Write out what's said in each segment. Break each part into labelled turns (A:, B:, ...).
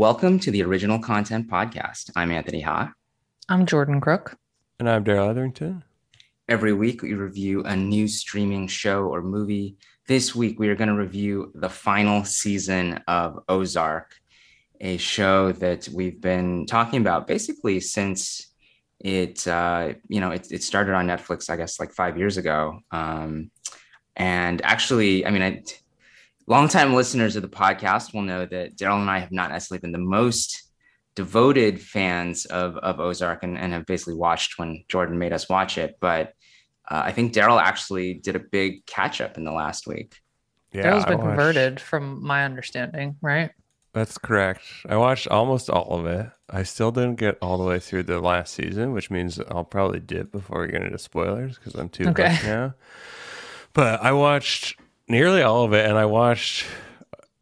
A: welcome to the Original Content Podcast. I'm Anthony Ha.
B: I'm Jordan Crook.
C: And I'm Darrell Etherington.
A: Every week, we review a new streaming show or movie. This week, we are going to review the final season of Ozark, a show that we've been talking about basically since it, uh, you know, it, it, started on Netflix, I guess, like five years ago. Um, and actually, I mean, I, longtime listeners of the podcast will know that Darrell and I have not necessarily been the most devoted fans of, of Ozark and, and have basically watched when Jordan made us watch it. But uh, I think Darrell actually did a big catch up in the last week.
B: Yeah, Darrell's been converted from my understanding, right?
C: That's correct. I watched almost all of it. I still didn't get all the way through the last season, which means I'll probably dip before we get into spoilers because I'm too okay. now. But I watched nearly all of it, and I watched.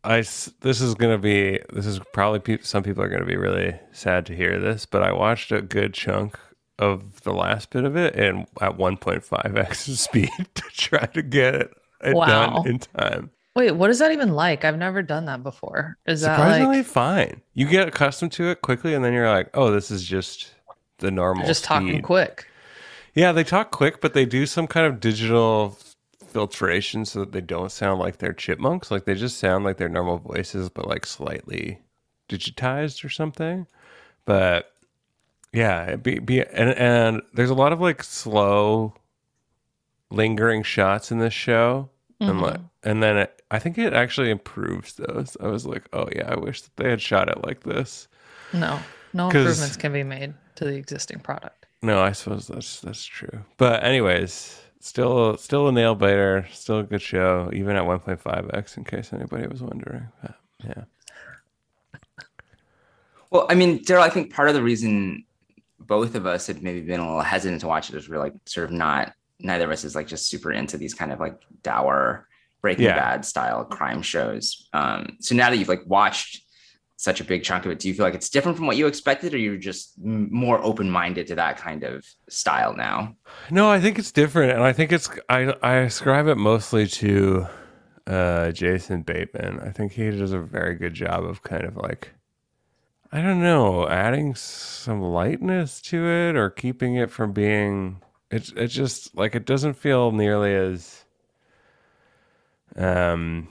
C: I this is gonna be this is probably pe- some people are gonna be really sad to hear this, but I watched a good chunk of the last bit of it and at 1.5x speed to try to get it, wow. done in time.
B: Wait, what is that even like? I've never done that before. Is
C: surprisingly
B: that like...
C: fine? You get accustomed to it quickly, and then you're like, "Oh, this is just the normal."
B: just
C: speed.
B: talking quick.
C: Yeah, they talk quick, but they do some kind of digital filtration so that they don't sound like they're chipmunks. Like they just sound like their normal voices, but like slightly digitized or something. But yeah, be, be and and there's a lot of like slow, lingering shots in this show, mm-hmm. and like and then it, I think it actually improves those. I was like, oh yeah, I wish that they had shot it like this.
B: No, no improvements can be made to the existing product.
C: No, I suppose that's that's true. But anyways, still still a nail biter, still a good show, even at 1.5x. In case anybody was wondering, but, yeah.
A: Well, I mean, Darrell, I think part of the reason both of us had maybe been a little hesitant to watch it is we're like sort of not neither of us is like just super into these kind of like dour Breaking yeah. Bad style crime shows. Um, so now that you've like watched such a big chunk of it, do you feel like it's different from what you expected, or you're just more open minded to that kind of style now?
C: No, I think it's different, and I think it's I I ascribe it mostly to uh, Jason Bateman. I think he does a very good job of kind of like I don't know, adding some lightness to it or keeping it from being it's it just like it doesn't feel nearly as um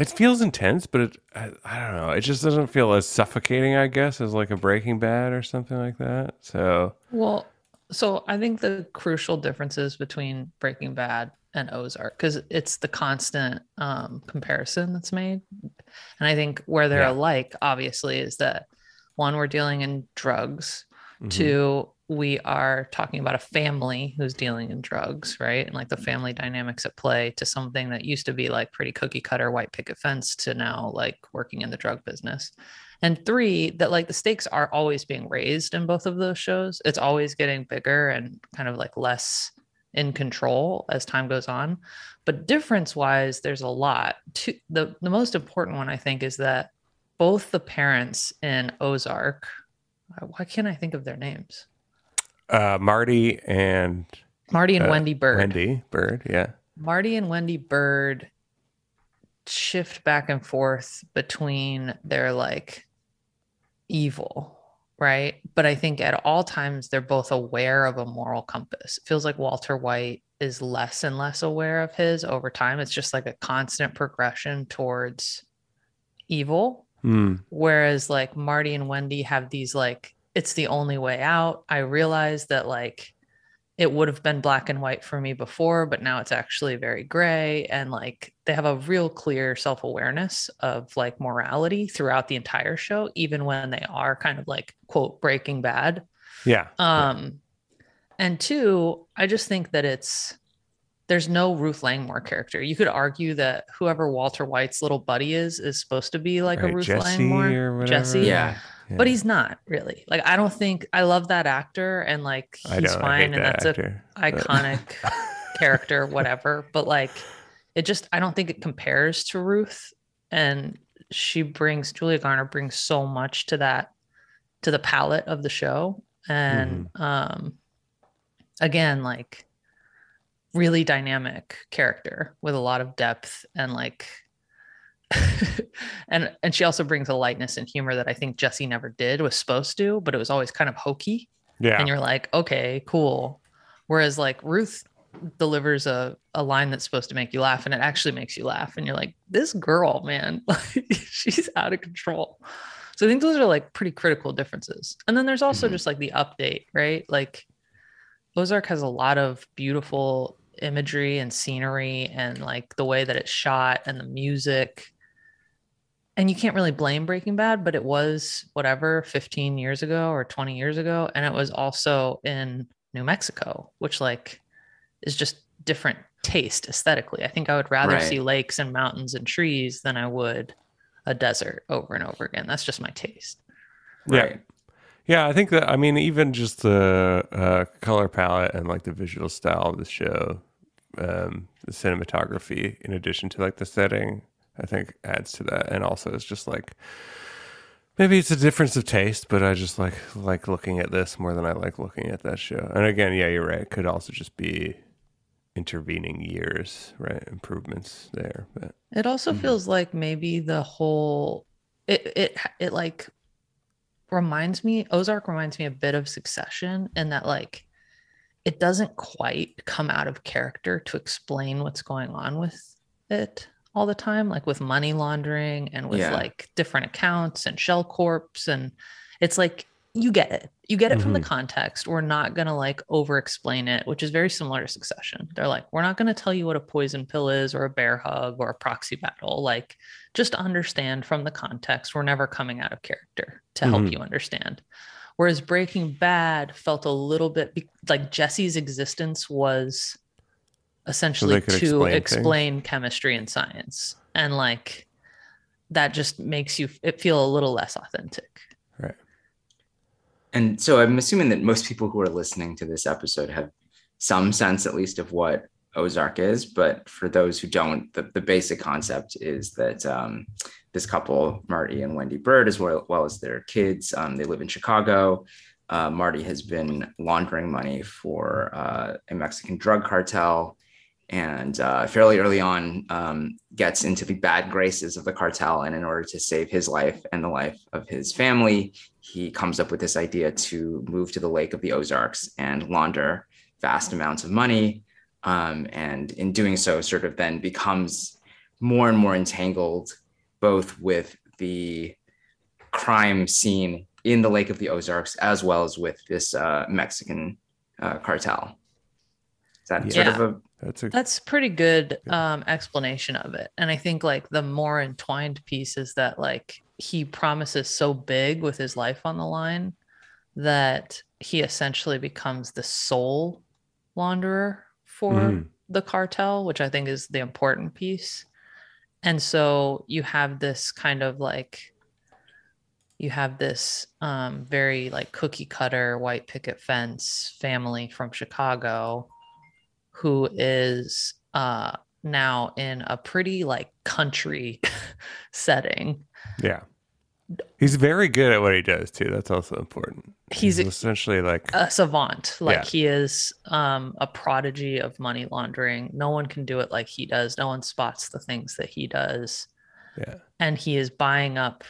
C: it feels intense, but it I, I don't know, it just doesn't feel as suffocating, I guess, as like a Breaking Bad or something like that. So
B: Well, so I think the crucial differences between Breaking Bad and Ozark because it's the constant um, comparison that's made. And I think where they're yeah. alike, obviously, is that one, we're dealing in drugs. Mm-hmm. Two, we are talking about a family who's dealing in drugs, right? And like the mm-hmm. family dynamics at play to something that used to be like pretty cookie cutter white picket fence to now like working in the drug business. And three, that like the stakes are always being raised in both of those shows. It's always getting bigger and kind of like less in control as time goes on. But difference wise, there's a lot. To, the, the most important one, I think, is that both the parents in Ozark. Why can't I think of their names?
C: Uh, Marty and
B: Marty and uh, Wendy Byrde.
C: Wendy Byrde, yeah.
B: Marty and Wendy Byrde shift back and forth between their like evil, right? But I think at all times they're both aware of a moral compass. It feels like Walter White is less and less aware of his over time. It's just like a constant progression towards evil
C: Mm.
B: Whereas like Marty and Wendy have these like, it's the only way out. I realize that like it would have been black and white for me before, but now it's actually very gray. And like they have a real clear self awareness of like morality throughout the entire show, even when they are kind of like, quote, breaking bad.
C: Yeah.
B: Um, yeah. and two, I just think that it's, there's no Ruth Langmore character. You could argue that whoever Walter White's little buddy is is supposed to be like right, a Ruth
C: Jesse
B: Langmore,
A: Jesse,
B: yeah. Yeah. But he's not really. Like I don't think I love that actor, and like he's fine, and that that's an iconic character, whatever. But like, it just I don't think it compares to Ruth, and she brings Julia Garner brings so much to that to the palette of the show, and mm-hmm. um, again, like really dynamic character with a lot of depth and like and and she also brings a lightness and humor that I think Jesse never did was supposed to, but it was always kind of hokey.
C: Yeah.
B: And you're like, okay, cool. Whereas like Ruth delivers a, a line that's supposed to make you laugh and it actually makes you laugh. And you're like, this girl, man, she's out of control. So I think those are like pretty critical differences. And then there's also mm-hmm. just like the update, right? Like Ozark has a lot of beautiful imagery and scenery and like the way that it's shot and the music. And you can't really blame Breaking Bad, but it was whatever 15 years ago or 20 years ago. And it was also in New Mexico, which like is just different taste aesthetically. I think I would rather right. see lakes and mountains and trees than I would a desert over and over again. That's just my taste.
C: Right. Yeah, I think that I mean even just the uh, color palette and like the visual style of the show, um, the cinematography, in addition to like the setting, I think adds to that. And also, it's just like maybe it's a difference of taste, but I just like like looking at this more than I like looking at that show. And again, yeah, you're right. It could also just be intervening years, right? Improvements there. But
B: it also mm-hmm. feels like maybe the whole it it it like reminds me Ozark reminds me a bit of Succession and that like it doesn't quite come out of character to explain what's going on with it all the time like with money laundering and with yeah. like different accounts and shell corps and it's like you get it. You get it mm-hmm. from the mm-hmm. context. We're not going to like over explain it, which is very similar to Succession. They're like, we're not going to tell you what a poison pill is or a bear hug or a proxy battle. Like, just understand from the context. We're never coming out of character to mm-hmm. help you understand. Whereas Breaking Bad felt a little bit be- like Jesse's existence was essentially so to explain, explain chemistry and science. And like, that just makes you it feel a little less authentic.
C: Right
A: and so I'm assuming that most people who are listening to this episode have some sense, at least, of what Ozark is. But for those who don't, the, the basic concept is that um, this couple, Marty and Wendy Byrde, as well, well as their kids, um, they live in Chicago. Uh, Marty has been laundering money for uh, a Mexican drug cartel and uh, fairly early on um, gets into the bad graces of the cartel. And in order to save his life and the life of his family, he comes up with this idea to move to the lake of the Ozarks and launder vast amounts of money. Um, and in doing so, sort of then becomes more and more entangled both with the crime scene in the lake of the Ozarks as well as with this uh, Mexican uh, cartel. Is that yeah. sort of a
B: that's a that's pretty good um, explanation of it. And I think like the more entwined piece is that like he promises so big with his life on the line that he essentially becomes the sole launderer for mm. the cartel, which I think is the important piece. And so you have this kind of like you have this um, very like cookie cutter white picket fence family from Chicago who is uh, now in a pretty like country setting.
C: Yeah. He's very good at what he does too. That's also important.
B: He's,
C: He's essentially like
B: a savant. Like yeah. he is um, a prodigy of money laundering. No one can do it like he does. No one spots the things that he does.
C: Yeah.
B: And he is buying up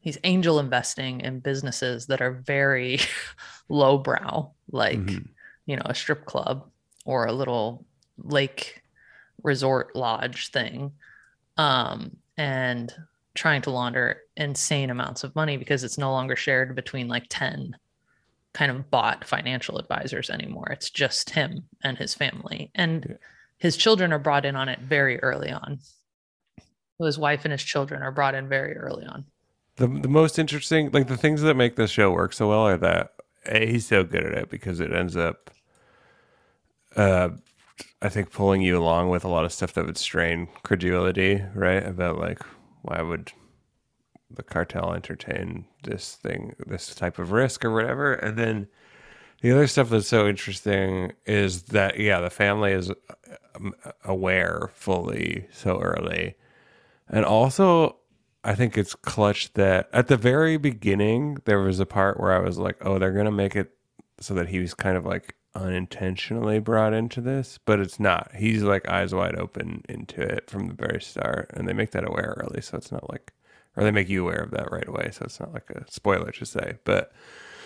B: he's angel investing in businesses that are very lowbrow, like mm-hmm. you know, a strip club or a little lake resort lodge thing um, and trying to launder insane amounts of money because it's no longer shared between like 10 kind of bought financial advisors anymore. It's just him and his family. And yeah. his children are brought in on it very early on. His wife and his children are brought in very early on.
C: The, the most interesting, like the things that make this show work so well are that A, he's so good at it because it ends up uh, I think pulling you along with a lot of stuff that would strain credulity, right? About like why would the cartel entertain this thing, this type of risk or whatever, and then the other stuff that's so interesting is that yeah, the family is um, aware fully so early, and also I think it's clutch that at the very beginning there was a part where I was like, oh, they're gonna make it so that he was kind of like unintentionally brought into this, but it's not. He's like eyes wide open into it from the very start, and they make that aware early, so it's not like, or they make you aware of that right away, so it's not like a spoiler to say. But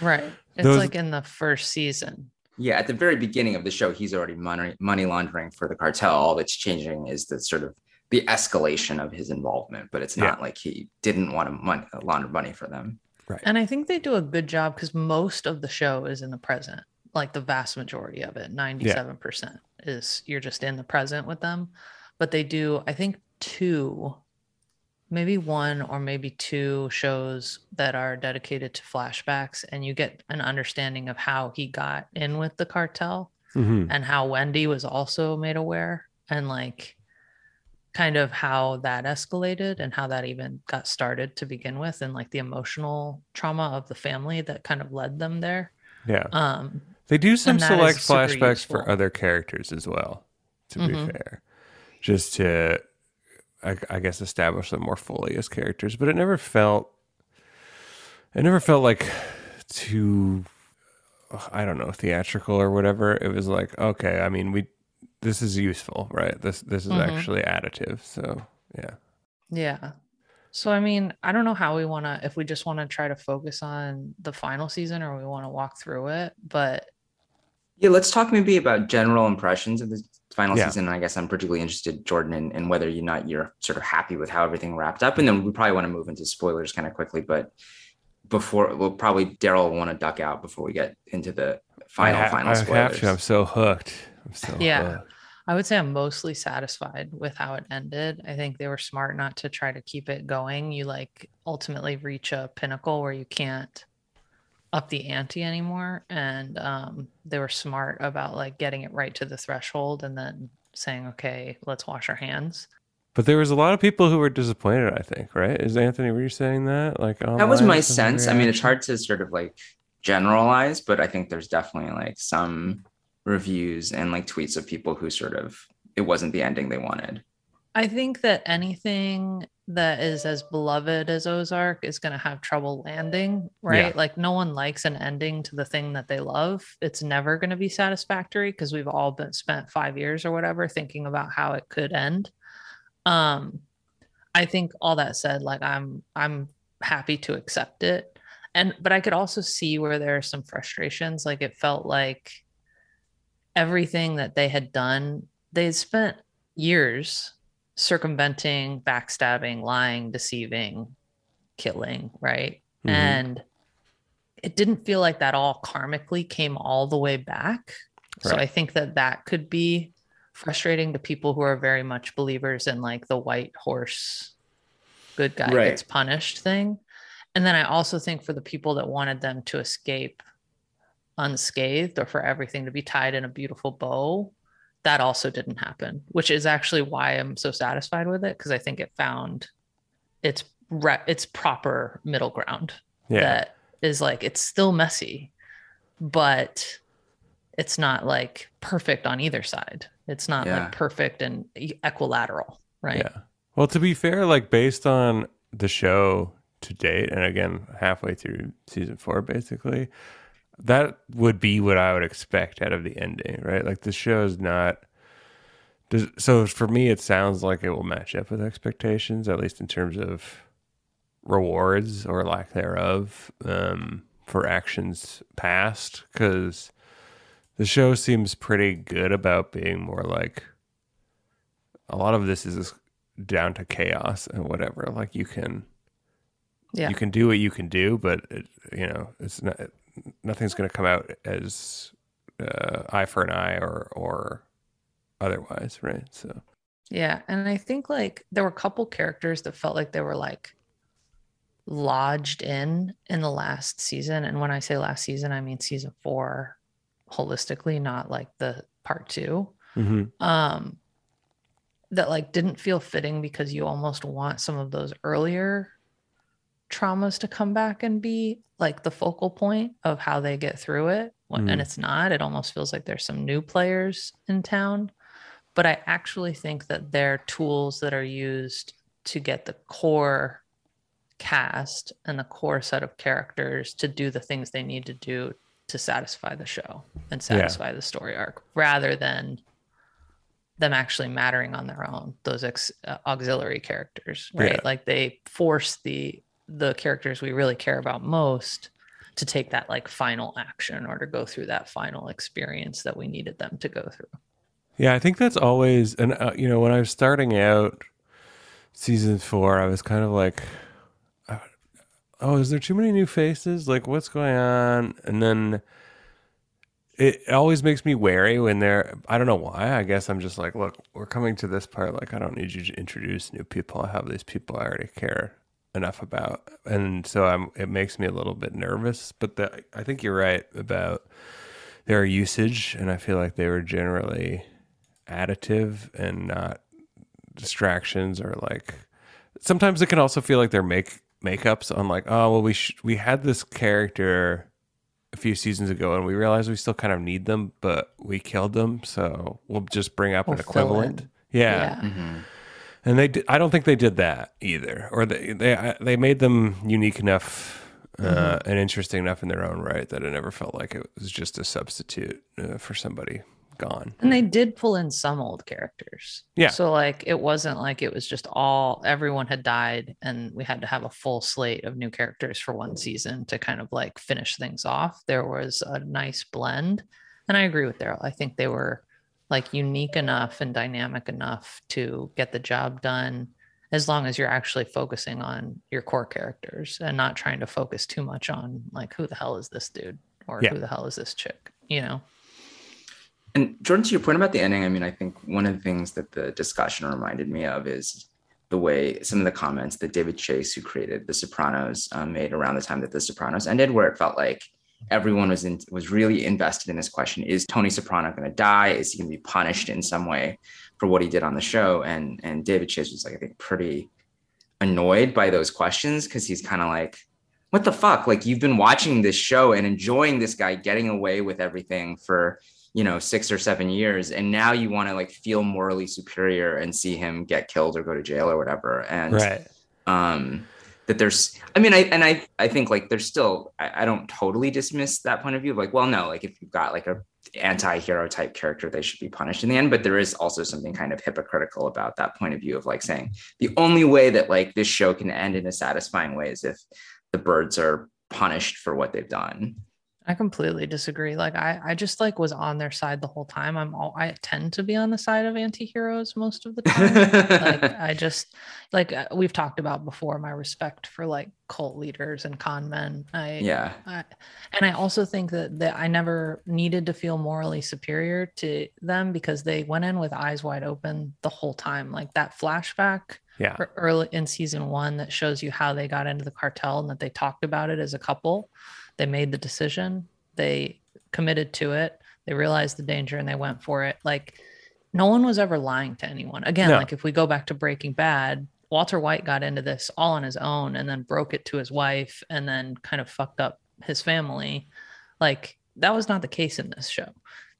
B: right, it's those, like in the first season.
A: Yeah, at the very beginning of the show, he's already money money laundering for the cartel. All that's changing is the sort of the escalation of his involvement, but it's not yeah. like he didn't want to money, launder money for them.
B: Right. And I think they do a good job because most of the show is in the present like the vast majority of it 97% yeah. is you're just in the present with them but they do i think two maybe one or maybe two shows that are dedicated to flashbacks and you get an understanding of how he got in with the cartel mm-hmm. and how wendy was also made aware and like kind of how that escalated and how that even got started to begin with and like the emotional trauma of the family that kind of led them there
C: yeah um they do some select flashbacks for other characters as well, to mm-hmm. be fair, just to, I, I, guess, establish them more fully as characters. But it never felt, it never felt like too, I don't know, theatrical or whatever. It was like, okay, I mean, we, this is useful, right? This this is mm-hmm. actually additive. So yeah.
B: Yeah. So I mean, I don't know how we want to if we just want to try to focus on the final season or we want to walk through it, but
A: yeah, let's talk maybe about general impressions of the final yeah. season. I guess I'm particularly interested, Jordan, in, in whether or not you're sort of happy with how everything wrapped up. And then we probably want to move into spoilers kind of quickly, but before we'll probably Darrell will want to duck out before we get into the final ha- final spoilers. I have
C: to. I'm so hooked. I'm so
B: yeah. Hooked. I would say I'm mostly satisfied with how it ended. I think they were smart not to try to keep it going. You like ultimately reach a pinnacle where you can't up the ante anymore and um, they were smart about like getting it right to the threshold and then saying okay let's wash our hands.
C: But there was a lot of people who were disappointed i think right? Is anthony were you saying that? Like
A: that was my sense. i mean it's hard to sort of like generalize but i think there's definitely like some reviews and like tweets of people who sort of it wasn't the ending they wanted
B: i think that anything that is as beloved as Ozark is going to have trouble landing, right? Yeah. Like no one likes an ending to the thing that they love. It's never going to be satisfactory because we've all been spent 5 years or whatever thinking about how it could end. Um I think all that said like I'm I'm happy to accept it. And but I could also see where there are some frustrations like it felt like everything that they had done they had spent years circumventing, backstabbing, lying, deceiving, killing, right? Mm-hmm. And it didn't feel like that all karmically came all the way back. Right. So I think that that could be frustrating to people who are very much believers in like the white horse good guy right. gets punished thing. And then I also think for the people that wanted them to escape unscathed or for everything to be tied in a beautiful bow, that also didn't happen, which is actually why I'm so satisfied with it because I think it found its re- its proper middle ground. Yeah. That is like it's still messy, but it's not like perfect on either side. It's not yeah. like perfect and equilateral, right? Yeah.
C: Well, to be fair, like based on the show to date, and again, halfway through season four, basically, that would be what I would expect out of the ending, right? Like the show is not. Does, so for me, it sounds like it will match up with expectations, at least in terms of rewards or lack thereof um, for actions past, because the show seems pretty good about being more like a lot of this is down to chaos and whatever. Like you can, yeah, you can do what you can do, but it, you know, it's not nothing's going to come out as uh, eye for an eye or or otherwise, right? So
B: yeah, and I think like there were a couple characters that felt like they were like lodged in in the last season, and when I say last season, I mean season four holistically, not like the part 2 mm-hmm. Um, that like didn't feel fitting because you almost want some of those earlier traumas to come back and be like the focal point of how they get through it. Mm. And it's not, it almost feels like there's some new players in town. But I actually think that they're tools that are used to get the core cast and the core set of characters to do the things they need to do to satisfy the show and satisfy yeah. the story arc rather than them actually mattering on their own those ex- uh, auxiliary characters right yeah. like they force the the characters we really care about most to take that like final action or to go through that final experience that we needed them to go through.
C: Yeah i think that's always and uh, you know when i was starting out season four i was kind of like uh, oh is there too many new faces? Like what's going on? And then it always makes me wary when they're i don't know why i guess i'm just like look we're coming to this part like i don't need you to introduce new people i have these people i already care enough about and so i'm it makes me a little bit nervous but the, i think you're right about their usage and i feel like they were generally additive and not distractions or like sometimes it can also feel like they're make makeups on like oh well we sh- we had this character a few seasons ago, and we realized we still kind of need them, but we killed them, so we'll just bring up we'll an equivalent. Yeah. yeah. Mm-hmm. And they, did, I don't think they did that either, or they they they made them unique enough uh, mm-hmm. and interesting enough in their own right that it never felt like it was just a substitute uh, for somebody gone.
B: And they did pull in some old characters.
C: Yeah.
B: So like it wasn't like it was just all everyone had died and we had to have a full slate of new characters for one season to kind of like finish things off. There was a nice blend. And I agree with Darrell. I think they were like unique enough and dynamic enough to get the job done as long as you're actually focusing on your core characters and not trying to focus too much on like who the hell is this dude or yeah. who the hell is this chick, you know?
A: And Jordan, to your point about the ending, I mean, I think one of the things that the discussion reminded me of is the way some of the comments that David Chase, who created The Sopranos, um, made around the time that The Sopranos ended, where it felt like everyone was in, was really invested in this question: Is Tony Soprano going to die? Is he going to be punished in some way for what he did on the show? And and David Chase was like, I think, pretty annoyed by those questions because he's kind of like, what the fuck? Like you've been watching this show and enjoying this guy getting away with everything for you know six or seven years and now you want to like feel morally superior and see him get killed or go to jail or whatever and
C: right
A: um that there's i mean i and i i think like there's still I, I don't totally dismiss that point of view like well no like if you've got like a anti-hero type character they should be punished in the end. But there is also something kind of hypocritical about that point of view of like saying the only way that like this show can end in a satisfying way is if the Byrdes are punished for what they've done
B: I completely disagree. Like I, I just like was on their side the whole time. I'm all I tend to be on the side of anti-heroes most of the time. like I just like uh, we've talked about before my respect for like cult leaders and con men. I
A: yeah.
B: I, and I also think that that I never needed to feel morally superior to them because they went in with eyes wide open the whole time. Like that flashback
C: yeah.
B: early in season 1 that shows you how they got into the cartel and that they talked about it as a couple they made the decision, they committed to it, they realized the danger and they went for it. Like no one was ever lying to anyone. Again, no. like if we go back to Breaking Bad, Walter White got into this all on his own and then broke it to his wife and then kind of fucked up his family. Like that was not the case in this show.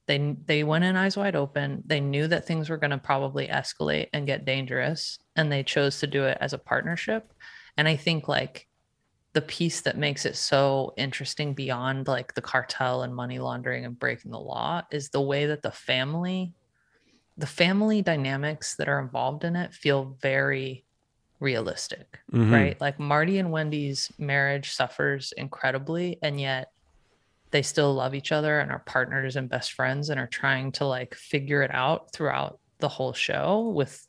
B: They they went in eyes wide open. They knew that things were going to probably escalate and get dangerous and they chose to do it as a partnership. And I think like the piece that makes it so interesting beyond like the cartel and money laundering and breaking the law is the way that the family the family dynamics that are involved in it feel very realistic mm-hmm. right like marty and wendy's marriage suffers incredibly and yet they still love each other and are partners and best friends and are trying to like figure it out throughout the whole show with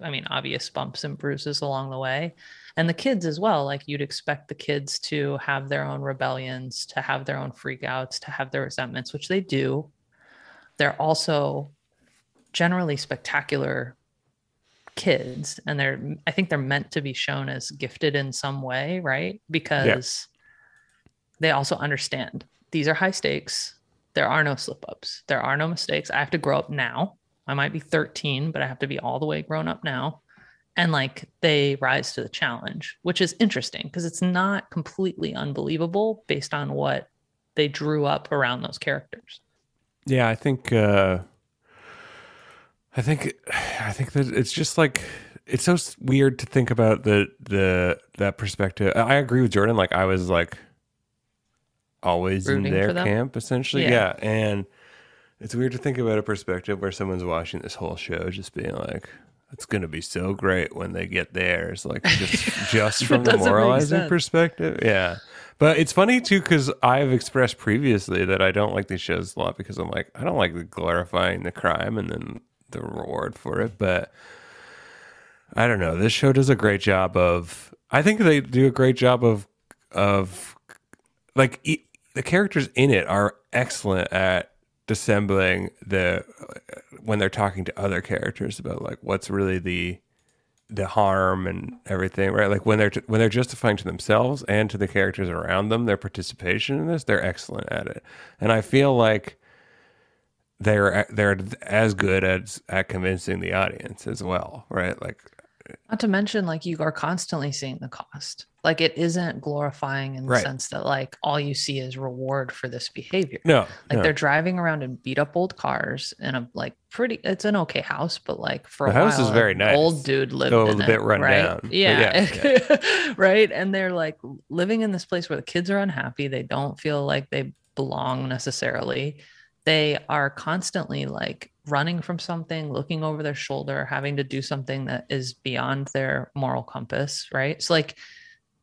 B: i mean obvious bumps and bruises along the way and the kids as well like you'd expect the kids to have their own rebellions to have their own freakouts to have their resentments which they do. They're also generally spectacular kids and they're i think they're meant to be shown as gifted in some way right? Because yeah. they also understand these are high stakes. There are no slip ups there are no mistakes. I have to grow up now. I might be 13 but i have to be all the way grown up now and like they rise to the challenge, which is interesting because it's not completely unbelievable based on what they drew up around those characters.
C: Yeah, I think uh I think I think that it's just like it's so weird to think about the the that perspective. I agree with Jordan like I was like always in their camp essentially. Yeah. yeah. And it's weird to think about a perspective where someone's watching this whole show just being like, it's going to be so great when they get there. It's like just, just from the moralizing perspective. Yeah. But it's funny too because I've expressed previously that I don't like these shows a lot because I'm like I don't like the glorifying the crime and then the reward for it. But I don't know. This show does a great job of. I think they do a great job of of like e- the characters in it are excellent at dissembling the when they're talking to other characters about like what's really the the harm and everything, right? Like when they're when they're justifying to themselves and to the characters around them their participation in this, they're excellent at it. And I feel like they're they're as good as at convincing the audience as well, right? Like
B: not to mention like you are constantly seeing the cost like it isn't glorifying in the right. sense that like all you see is reward for this behavior
C: no
B: like
C: no.
B: they're driving around in beat up old cars in a like pretty it's an okay house but like for
C: the
B: a
C: house
B: while,
C: is very nice
B: old dude lived in
C: a
B: it,
C: bit run
B: right?
C: down
B: yeah, yeah. right and they're like living in this place where the kids are unhappy they don't feel like they belong necessarily they are constantly like running from something, looking over their shoulder, having to do something that is beyond their moral compass, right? So like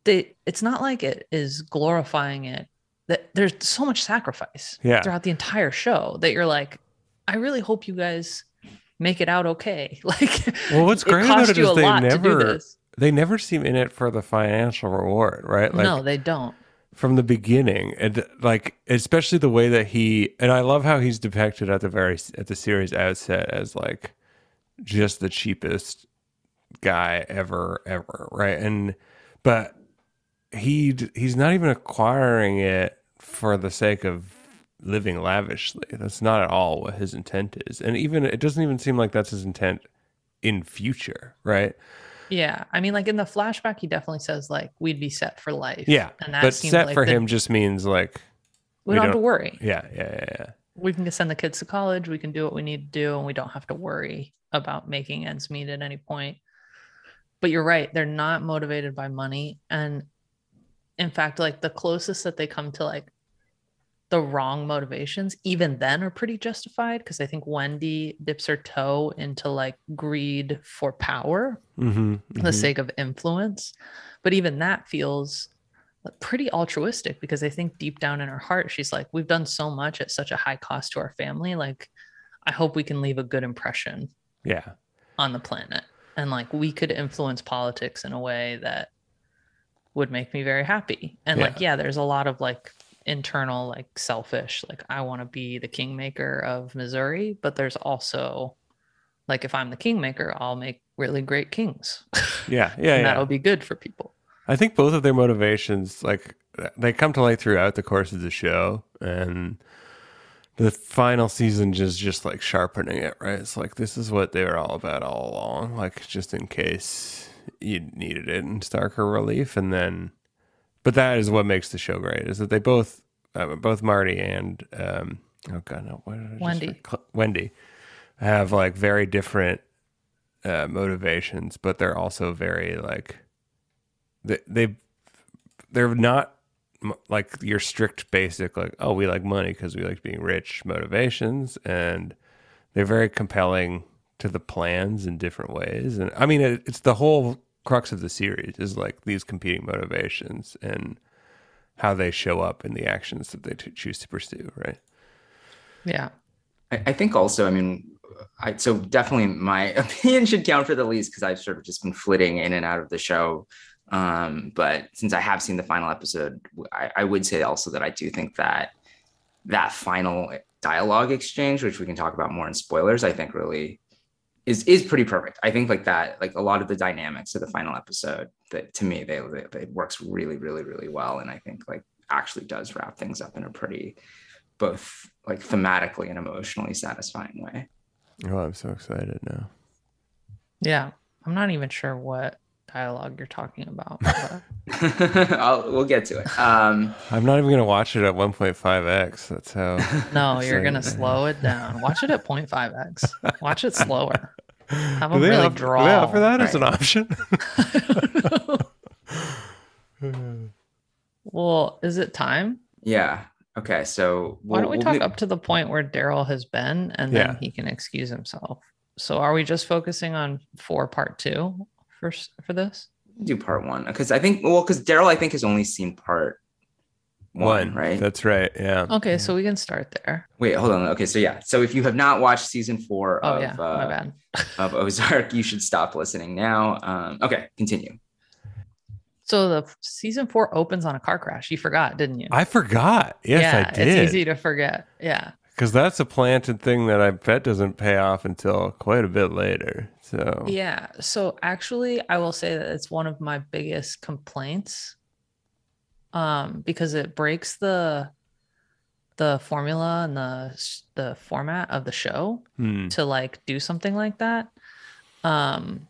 B: they it's not like it is glorifying it that there's so much sacrifice
C: yeah.
B: throughout the entire show that you're like, I really hope you guys make it out okay. Like
C: Well what's great about it is they never they never seem in it for the financial reward, right?
B: Like No, they don't
C: from the beginning and like especially the way that he and I love how he's depicted at the very at the series outset as like just the cheapest guy ever ever right? And but he he's not even acquiring it for the sake of living lavishly. That's not at all what his intent is. And even it doesn't even seem like that's his intent in future right
B: yeah, I mean, like in the flashback, he definitely says like we'd be set for life.
C: Yeah, and that but set like for the, him just means like
B: we, we don't have to worry.
C: Yeah, yeah, yeah, yeah.
B: We can send the kids to college. We can do what we need to do, and we don't have to worry about making ends meet at any point. But you're right; they're not motivated by money, and in fact, like the closest that they come to like the wrong motivations, even then are pretty justified because I think Wendy dips her toe into like greed for power
C: mm-hmm,
B: the mm-hmm. sake of influence. But even that feels pretty altruistic because I think deep down in her heart, she's like, We've done so much at such a high cost to our family. Like, I hope we can leave a good impression.
C: Yeah.
B: On the planet. And like, we could influence politics in a way that would make me very happy. And yeah. like, yeah, there's a lot of like internal like selfish like i want to be the kingmaker of missouri but there's also like if i'm the kingmaker i'll make really great kings.
C: Yeah yeah, yeah.
B: that'll be good for people.
C: I think both of their motivations like they come to light throughout the course of the show and the final season just just like sharpening it right? It's like this is what they were all about all along like just in case you needed it in starker relief and then but that is what makes the show great is that they both uh, both Marty and um, oh god no
B: Wendy.
C: Wendy have like very different uh, motivations, but they're also very like they they they're not like your strict basic like oh we like money because we like being rich motivations and they're very compelling to the plans in different ways and i mean it, it's the whole crux of the series is like these competing motivations and how they show up in the actions that they t- choose to pursue, right?
B: Yeah.
A: I, I think also, I mean, I, so definitely my opinion should count for the least because I've sort of just been flitting in and out of the show. Um, but since I have seen the final episode, I, I would say also that I do think that that final dialogue exchange, which we can talk about more in spoilers, I think really is is pretty perfect. I think like that, like a lot of the dynamics of the final episode that to me they, they it works really, really, really well. And I think like actually does wrap things up in a pretty both like thematically and emotionally satisfying way.
C: Oh, I'm so excited now.
B: Yeah. I'm not even sure what dialogue you're talking about.
A: we'll get to it. Um,
C: I'm not even going to watch it at 1.5x. That's how.
B: No, you're going to slow it down. Watch it at 0.5x. Watch it slower. Have
C: them
B: really
C: offer,
B: draw.
C: Do they offer that right. as an option?
B: well, is it time?
A: Yeah. Okay, so
B: we'll, why don't we we'll talk be... up to the point where Darrell has been, and then yeah. he can excuse himself. So, are we just focusing on four part two for for this?
A: Do part one because I think well, because Darrell I think has only seen part one, right?
C: That's right. Yeah.
B: Okay, so we can start there.
A: Wait, hold on. Okay, so yeah, so if you have not watched season four
B: oh,
A: of
B: yeah, uh, my bad.
A: of Ozark, you should stop listening now. Um, okay, continue.
B: So the season four opens on a car crash. You forgot, didn't you?
C: I forgot. Yes, yeah, I did.
B: It's easy to forget. Yeah.
C: Because that's a planted thing that I bet doesn't pay off until quite a bit later. So
B: yeah. So actually, I will say that it's one of my biggest complaints um, because it breaks the the formula and the the format of the show
C: hmm.
B: to like do something like that. Um,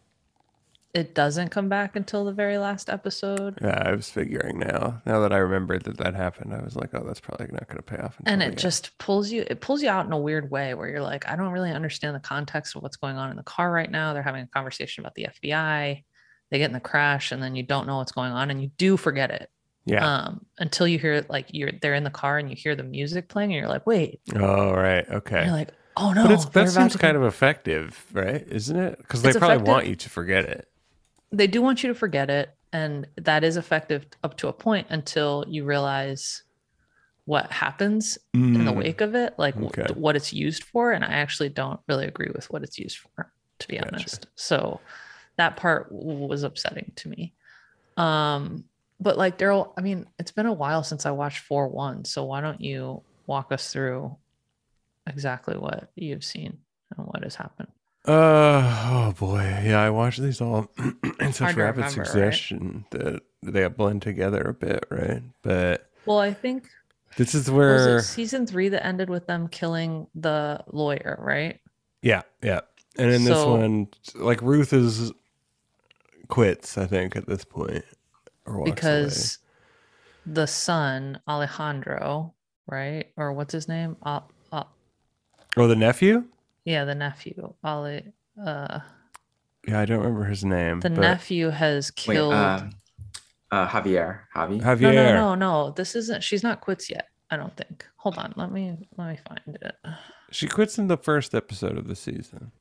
B: it doesn't come back until the very last episode.
C: Yeah, I was figuring now. Now that I remembered that that happened, I was like, oh, that's probably not going to pay off.
B: And it just pulls you. It pulls you out in a weird way where you're like, I don't really understand the context of what's going on in the car right now. They're having a conversation about the FBI. They get in the crash, and then you don't know what's going on, and you do forget it.
C: Yeah.
B: Um, until you hear like you're they're in the car and you hear the music playing and you're like, wait.
C: Oh right, okay.
B: you're like, oh no.
C: But it's, that seems kind of effective, right? Isn't it? Because they probably effective. want you to forget it.
B: They do want you to forget it, and that is effective up to a point until you realize what happens mm. in the mm. wake of it, like okay. w- what it's used for. And I actually don't really agree with what it's used for, to be gotcha. honest. So that part was upsetting to me. Um, but like Darrell, I mean, it's been a while since I watched 4 1. So why don't you walk us through exactly what you've seen and what has happened?
C: Uh oh boy, yeah, I watched these all in such rapid remember, succession right? that they blend together a bit, right? But
B: well, I think
C: this is where
B: season three that ended with them killing the lawyer, right?
C: Yeah, yeah, and in so, this one, like Ruth is quits, I think, at this point
B: because away. the son Alejandro, right, or what's his name? Uh, uh,
C: oh, the nephew.
B: Yeah, the nephew. Ale. Uh,
C: yeah, I don't remember his name.
B: The but... nephew has killed. Wait, uh,
A: uh, Javier. Javi.
C: Javier.
B: No, no, no, no. This isn't. She's not quits yet. I don't think. Hold on. Let me let me find it.
C: She quits in the first episode of the season,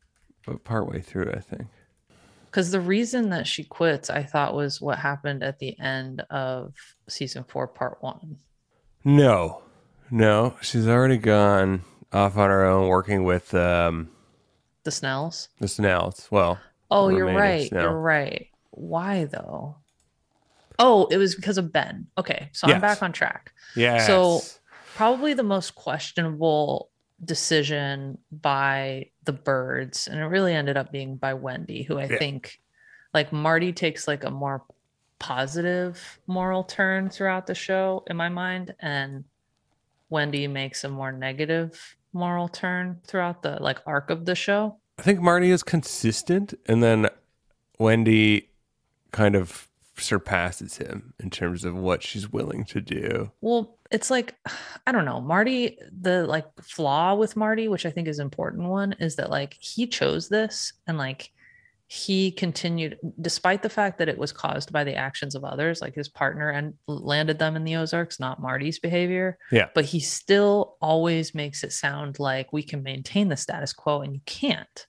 C: but partway through, I think
B: because the reason that she quits i thought was what happened at the end of season four part one
C: no no she's already gone off on our own working with um
B: the snells?
C: the snells. Well
B: oh you're right snell. you're right. Why though? Oh it was because of ben. Okay so yes. i'm back on track.
C: Yeah
B: so probably the most questionable decision by the Byrdes, and it really ended up being by wendy who i yeah. think like marty takes like a more positive moral turn throughout the show in my mind and wendy makes a more negative moral turn throughout the like arc of the show
C: i think marty is consistent and then wendy kind of surpasses him in terms of what she's willing to do.
B: Well, it's like I don't know, Marty, the like flaw with Marty, which I think is important one, is that like he chose this and like he continued despite the fact that it was caused by the actions of others like his partner and landed them in the ozarks not marty's behavior
C: yeah.
B: but he still always makes it sound like we can maintain the status quo and you can't.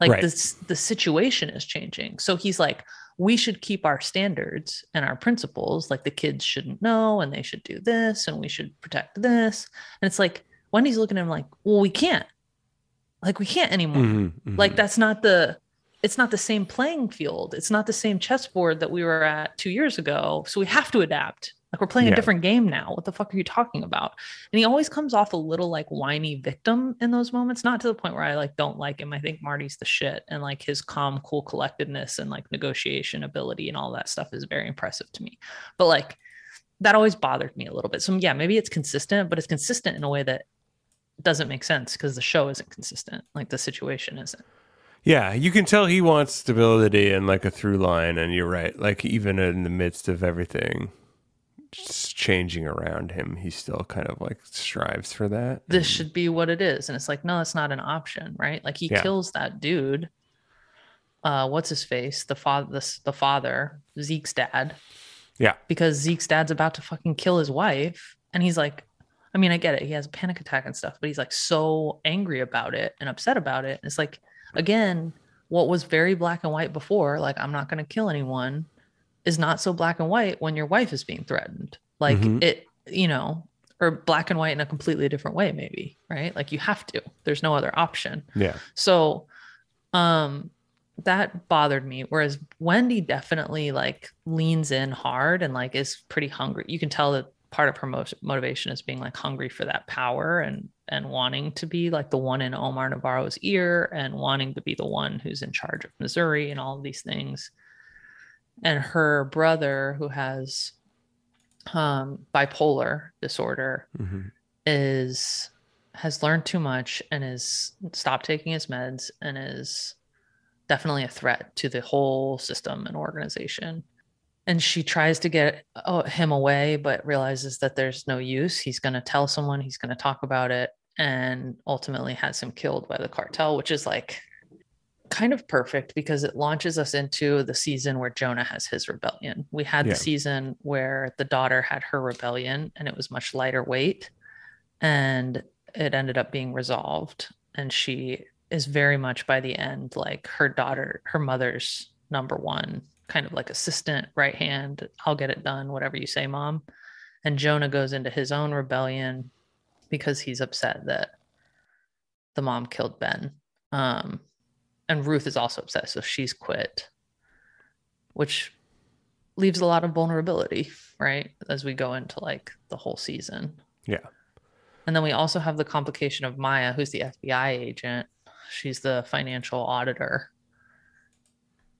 B: Like right. this the situation is changing. So he's like we should keep our standards and our principles like the kids shouldn't know and they should do this and we should protect this. And it's like wendy's looking at him like well we can't. Like we can't anymore. Mm-hmm, mm-hmm. like that's not the it's not the same playing field it's not the same chessboard that we were at two years ago so we have to adapt like we're playing yeah. a different game now. What the fuck are you talking about? And he always comes off a little like whiny victim in those moments, not to the point where I like don't like him. I think Marty's the shit and like his calm, cool collectedness and like negotiation ability and all that stuff is very impressive to me. But like that always bothered me a little bit. So yeah, maybe it's consistent, but it's consistent in a way that doesn't make sense because the show isn't consistent. Like the situation isn't.
C: Yeah, you can tell he wants stability and like a through line, and you're right. Like even in the midst of everything, changing around him, he still kind of like strives for that.
B: This and... should be what it is. And it's like, no, that's not an option, right? Like he yeah. kills that dude. Uh, what's his face? The father, the, the father, Zeke's dad.
C: Yeah.
B: Because Zeke's dad's about to fucking kill his wife. And he's like, I mean, I get it. He has a panic attack and stuff, but he's like so angry about it and upset about it. And it's like, again, what was very black and white before, like, I'm not going to kill anyone, is not so black and white when your wife is being threatened. Like, mm-hmm. it, you know, or black and white in a completely different way, maybe, right? Like, you have to, there's no other option.
C: Yeah.
B: So, um, that bothered me. Whereas Wendy definitely like leans in hard and like is pretty hungry. You can tell that part of her motivation is being like hungry for that power and and wanting to be like the one in Omar Navarro's ear and wanting to be the one who's in charge of Missouri and all of these things. And her brother, who has um, bipolar disorder, mm-hmm. is has learned too much and is stopped taking his meds and is definitely a threat to the whole system and organization. And she tries to get oh, him away, but realizes that there's no use. He's going to tell someone, he's going to talk about it, and ultimately has him killed by the cartel, which is like kind of perfect because it launches us into the season where Jonah has his rebellion. We had yeah. the season where the daughter had her rebellion and it was much lighter weight and it ended up being resolved and she is very much by the end like her daughter, her mother's number one kind of like assistant, right hand. I'll get it done, whatever you say, mom. And Jonah goes into his own rebellion because he's upset that the mom killed Ben. Um, and Ruth is also upset, so she's quit, which leaves a lot of vulnerability, right? As we go into like the whole season.
C: Yeah.
B: And then we also have the complication of Maya, who's the FBI agent, She's the financial auditor.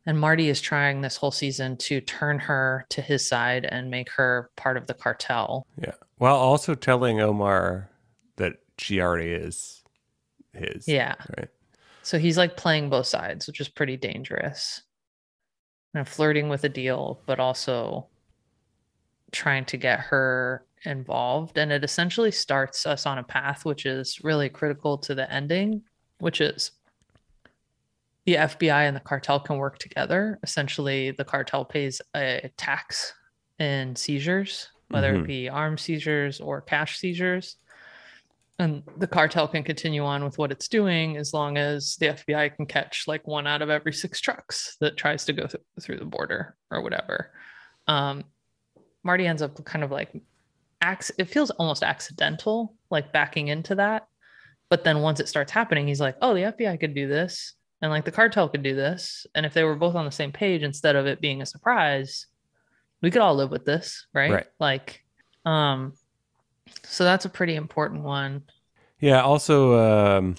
B: And Marty is trying this whole season to turn her to his side and make her part of the cartel.
C: Yeah. While also telling Omar that she already is his.
B: Yeah. Right. So he's like playing both sides, which is pretty dangerous. And flirting with a deal, but also trying to get her involved. And it essentially starts us on a path which is really critical to the ending which is the FBI and the cartel can work together. Essentially, the cartel pays a tax in seizures, whether mm-hmm. it be armed seizures or cash seizures. And the cartel can continue on with what it's doing as long as the FBI can catch like one out of every six trucks that tries to go th- through the border or whatever. Um, Marty ends up kind of like, acts, it feels almost accidental, like backing into that but then once it starts happening, he's like, oh, the FBI could do this. And like the cartel could do this. And if they were both on the same page instead of it being a surprise, we could all live with this, right? Right. Like, um, so that's a pretty important one.
C: Yeah. Also, um,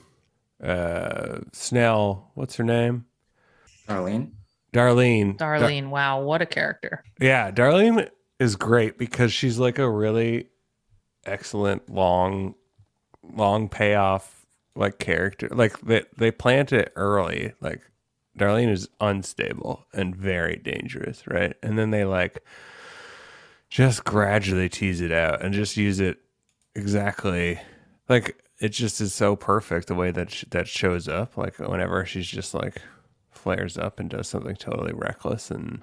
C: uh, Snell, what's her name?
A: Darlene.
C: Darlene.
B: Darlene. Dar- wow. What a character.
C: Yeah. Darlene is great because she's like a really excellent long long payoff like character. Like they they plant it early. Like Darlene is unstable and very dangerous, right? And then they like just gradually tease it out and just use it exactly like it just is so perfect the way that sh- that shows up. Like whenever she's just like flares up and does something totally reckless and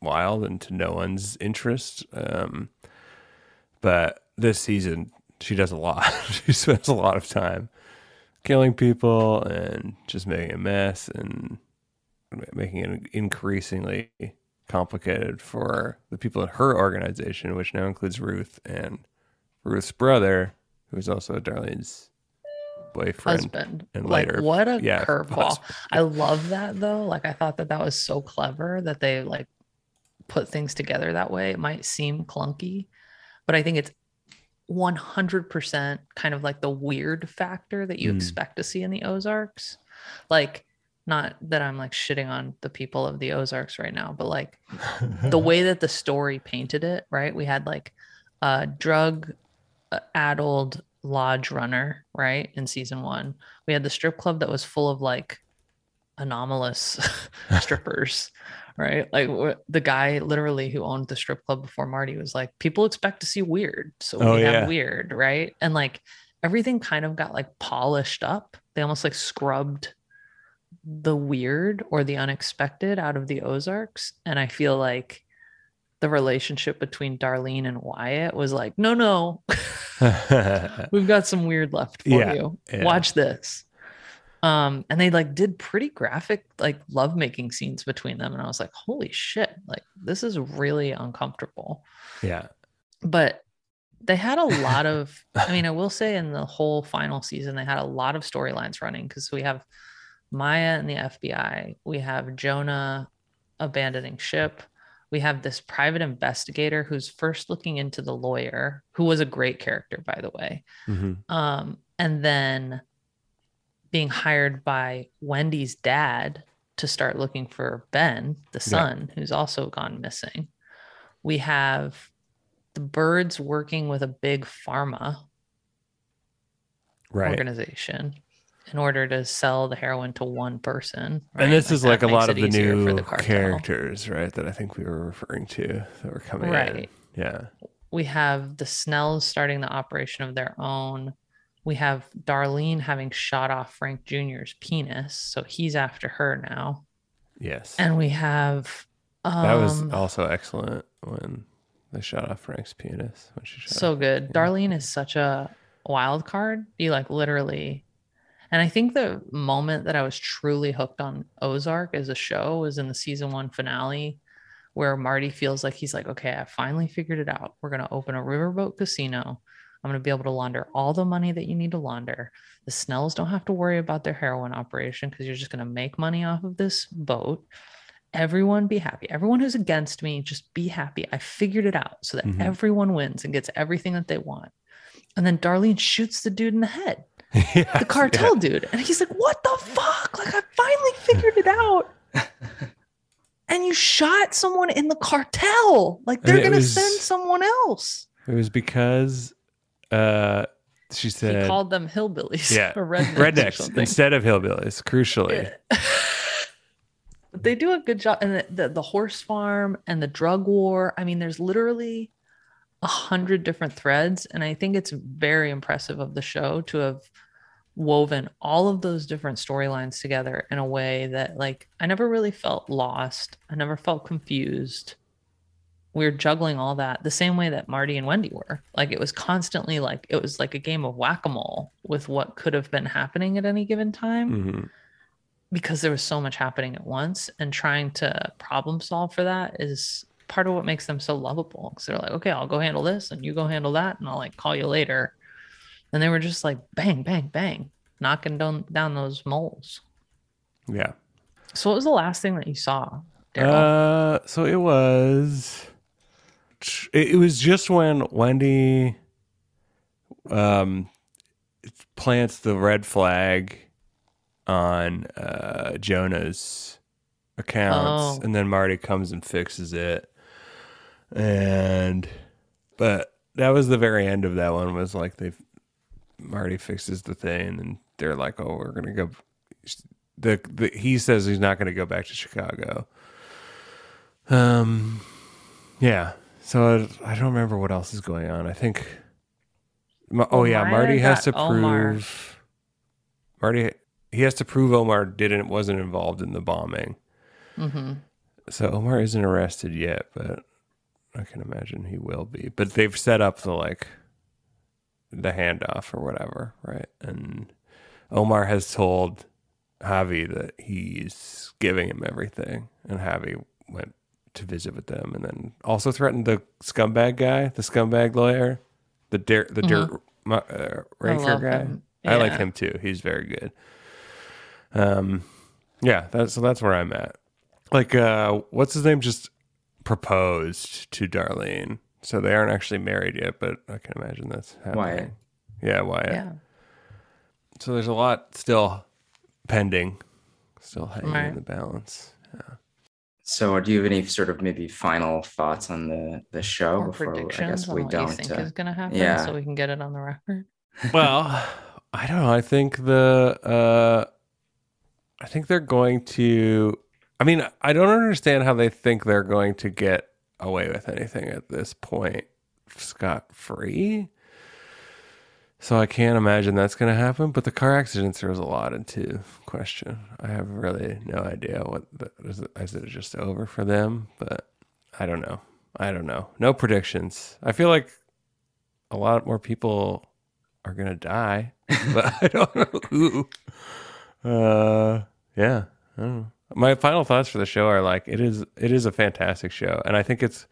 C: wild and to no one's interest. Um, but this season she does a lot. she spends a lot of time killing people and just making a mess and making it increasingly complicated for the people in her organization, which now includes Ruth and Ruth's brother, who's also Darlene's boyfriend
B: husband. and like later what a yeah, curveball. i love that though. Like i thought that that was so clever that they like put things together that way. It might seem clunky but i think it's 100% kind of like the weird factor that you mm. expect to see in the Ozarks. Like, not that I'm like shitting on the people of the Ozarks right now, but like the way that the story painted it, right? We had like a drug uh, addled lodge runner, right? In season one, we had the strip club that was full of like anomalous strippers right? Like the guy literally who owned the strip club before Marty was like, people expect to see weird, so oh, we yeah. have weird, right? And like everything kind of got like polished up. They almost like scrubbed the weird or the unexpected out of the Ozarks, and I feel like the relationship between Darlene and Wyatt was like, no, no, we've got some weird left for yeah, you. Yeah. Watch this. Um, and they like did pretty graphic like lovemaking scenes between them, and I was like, holy shit, like this is really uncomfortable.
C: Yeah.
B: But they had a lot of i mean i will say in the whole final season they had a lot of storylines running because we have maya and the fbi we have jonah abandoning ship we have this private investigator who's first looking into the lawyer who was a great character by the way mm-hmm. um, and then being hired by wendy's dad to start looking for ben the son yeah. who's also gone missing we have the Byrdes working with a big pharma right. organization in order to sell the heroin to one person.
C: Right? And this like is like a lot of the new the characters, right? That I think we were referring to that were coming right. in. Yeah.
B: We have the Snells starting the operation of their own. We have Darlene having shot off Frank Jr.'s penis. So he's after her now.
C: Yes.
B: And we have.
C: Um, that was um, also excellent when they shot off Frank's penis when she shot.
B: So good. Darlene is such a wild card. You like literally and I think the moment that I was truly hooked on Ozark as a show was in the season one finale, where Marty feels like he's like, okay, I finally figured it out. We're going to open a riverboat casino. I'm going to be able to launder all the money that you need to launder. The Snells don't have to worry about their heroin operation because you're just going to make money off of this boat. Everyone be happy. Everyone who's against me, just be happy. I figured it out so that mm-hmm. everyone wins and gets everything that they want. And then Darlene shoots the dude in the head the cartel yeah. dude. And he's like, What the fuck? Like, I finally figured it out. and you shot someone in the cartel. Like, they're going to send someone else.
C: It was because uh, she said,
B: He called them hillbillies.
C: Yeah. Or rednecks, rednecks instead of hillbillies, crucially. Yeah.
B: they do a good job. And the, the, the horse farm and the drug war. I mean, there's literally a hundred different threads. And I think it's very impressive of the show to have woven all of those different storylines together in a way that like I never really felt lost. I never felt confused. We were juggling all that the same way that Marty and Wendy were. Like it was constantly like it was like a game of whack-a-mole with what could have been happening at any given time. Mm-hmm. Because there was so much happening at once and trying to problem solve for that is part of what makes them so lovable because they're like, okay, I'll go handle this and you go handle that, and I'll like call you later. And they were just like bang, bang, bang, knocking down down those moles.
C: Yeah.
B: So what was the last thing that you saw?
C: Darrell? Uh, so it was, it was just when Wendy, um, plants the red flag on uh Jonah's accounts, oh. and then Marty comes and fixes it and but that was the very end of that one was like they Marty fixes the thing and they're like, oh, we're gonna go. The, the he says he's not gonna go back to Chicago. Um, yeah. So I, I don't remember what else is going on. I think. Oh yeah, Marty has to Omar. prove. Marty he has to prove Omar didn't wasn't involved in the bombing. Mm-hmm. So Omar isn't arrested yet, but I can imagine he will be. But they've set up the like the handoff or whatever, right? And Omar has told Javi that he's giving him everything, and Javi went to visit with them, and then also threatened the scumbag guy, the scumbag lawyer, the dirt, the mm-hmm. dirt uh, raker guy. Yeah. I like him too. He's very good. Um, yeah, that's so that's where I'm at. Like, uh, what's his name? Just proposed to Darlene. So they aren't actually married yet, but I can imagine that's happening. Wyatt. Yeah, Wyatt. Yeah. So there's a lot still pending, still hanging right. in the balance. Yeah.
A: So, do you have any sort of maybe final thoughts on the the show
B: or before predictions I guess we on don't? What you think uh, is going to happen,
A: yeah.
B: so we can get it on the record.
C: well, I don't know. I think the uh, I think they're going to I mean, I don't understand how they think they're going to get away with anything at this point scot free. So I can't imagine that's going to happen. But the car accident throws a lot into question. I have really no idea what the, is, it, is it just over for them? But I don't know. I don't know. No predictions. I feel like a lot more people are gonna die, but I don't know who. Uh, yeah, I don't know. My final thoughts for the show are like it is. It is a fantastic show, and I think it's.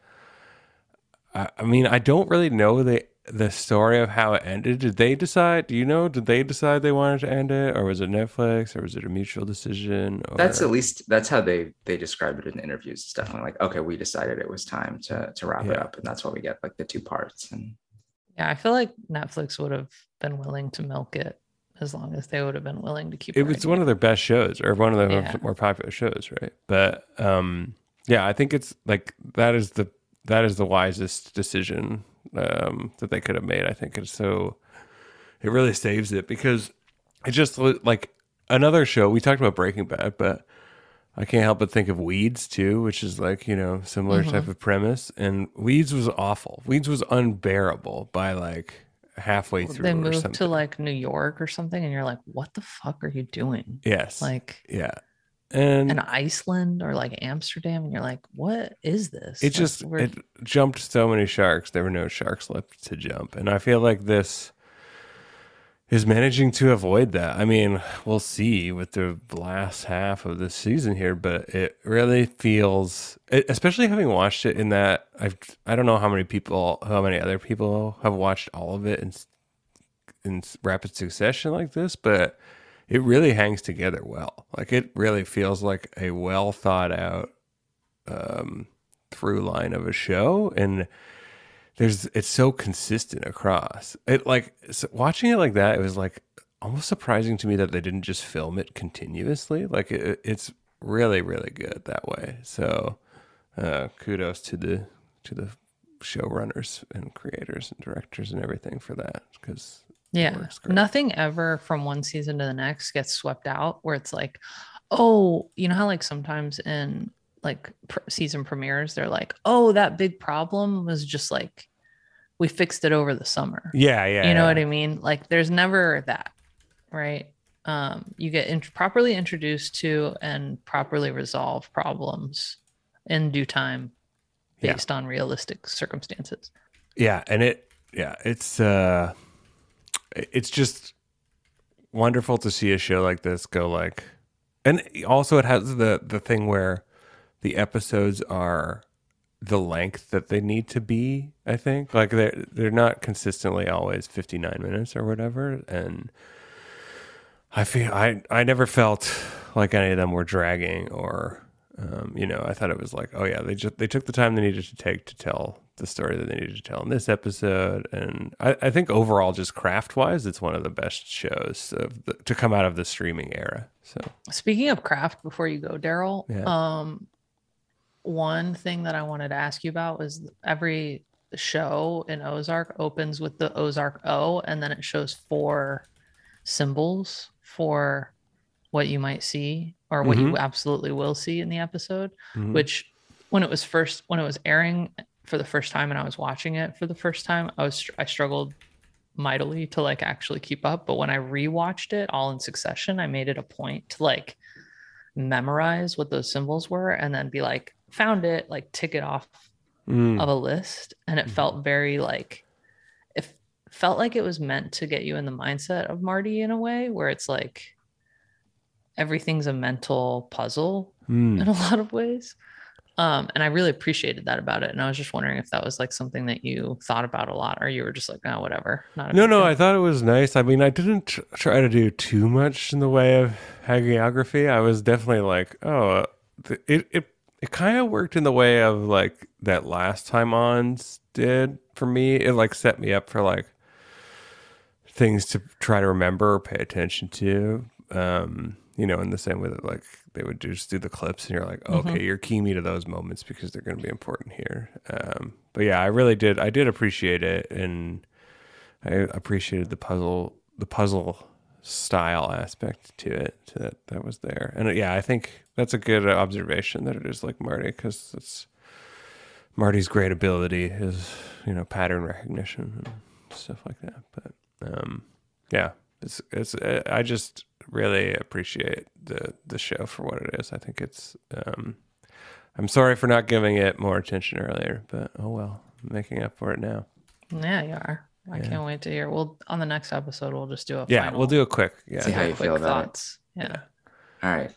C: I, I mean, I don't really know the the story of how it ended. Did they decide? Do you know? Did they decide they wanted to end it, or was it Netflix, or was it a mutual decision? Or...
A: That's at least that's how they they described it in interviews. It's definitely like, okay, we decided it was time to to wrap yeah. it up, and that's why we get like the two parts. And
B: yeah, I feel like Netflix would have been willing to milk it as long as they would have been willing to keep.
C: It was one of their best shows, or one of their yeah. more popular shows, right? But um, yeah, I think it's like that is the that is the wisest decision um, that they could have made. I think it's so it really saves it because it just like another show we talked about Breaking Bad, but I can't help but think of Weeds too, which is like you know similar mm-hmm. type of premise. And Weeds was awful. Weeds was unbearable by like halfway through.
B: They moved to like New York or something, and you're like, "What the fuck are you doing?"
C: Yes,
B: like
C: yeah,
B: and in Iceland or like Amsterdam, and you're like, "What is this?"
C: It like, just it jumped so many sharks. There were no sharks left to jump, and I feel like this is managing to avoid that. I mean, we'll see with the last half of the season here, but it really feels, especially having watched it in that I've I don't know how many people, how many other people have watched all of it in in rapid succession like this, but it really hangs together well. Like it really feels like a well thought out um, through line of a show, and there's it's so consistent across. It like so watching it like that, it was like almost surprising to me that they didn't just film it continuously. Like it, it's really really good that way. So uh, kudos to the to the showrunners and creators and directors and everything for that because
B: yeah. Nothing ever from one season to the next gets swept out where it's like, oh, you know how like sometimes in like pr- season premieres, they're like, oh, that big problem was just like, we fixed it over the summer.
C: Yeah. Yeah.
B: You know
C: yeah.
B: what I mean? Like there's never that. Right. Um, you get in- properly introduced to and properly resolve problems in due time based yeah. on realistic circumstances.
C: Yeah. And it, yeah, it's, uh, it's just wonderful to see a show like this go like and also it has the the thing where the episodes are the length that they need to be i think. Like they're they're not consistently always 59 minutes or whatever. And i feel i i never felt like any of them were dragging or um, you know i thought it was like oh yeah they just they took the time they needed to take to tell the story that they needed to tell in this episode. And I, I think overall, just craft wise, it's one of the best shows the, to come out of the streaming era. So
B: speaking of craft, before you go, Darrell, yeah. um, one thing that I wanted to ask you about was every show in Ozark opens with the Ozark O, and then it shows four symbols for what you might see or what mm-hmm. you absolutely will see in the episode, mm-hmm. which when it was first when it was airing for the first time and I was watching it for the first time, I was I struggled mightily to like actually keep up. But when I rewatched it all in succession, I made it a point to like memorize what those symbols were and then be like, found it, like tick it off mm. of a list. And it felt mm-hmm. very like it felt like it was meant to get you in the mindset of Marty in a way where it's like everything's a mental puzzle mm. in a lot of ways. Um, and I really appreciated that about it. And I was just wondering if that was like something that you thought about a lot, or you were just like, oh, whatever.
C: no, no. I thought it was nice. I mean, I didn't tr- try to do too much in the way of hagiography. I was definitely like, oh, it it it kind of worked in the way of like that last time ons did for me. It like set me up for like things to try to remember or pay attention to. Um, you know, in the same way that like they would just do the clips and you're like, okay, mm-hmm. you're keying me to those moments because they're going to be important here. Um, but yeah, I really did. I did appreciate it, and I appreciated the puzzle, the puzzle style aspect to it that that was there. And yeah, I think that's a good observation that it is like Marty because it's Marty's great ability is you know pattern recognition and stuff like that. But um, yeah, it's it's I just really appreciate the the show for what it is. I think it's um, I'm sorry for not giving it more attention earlier, but oh well, I'm making up for it now.
B: Yeah, you are. I yeah. can't wait to hear. Well, on the next episode, we'll just do a
C: yeah. We'll do a quick yeah.
A: See how you feel about thoughts.
B: it. Yeah.
A: yeah. All right.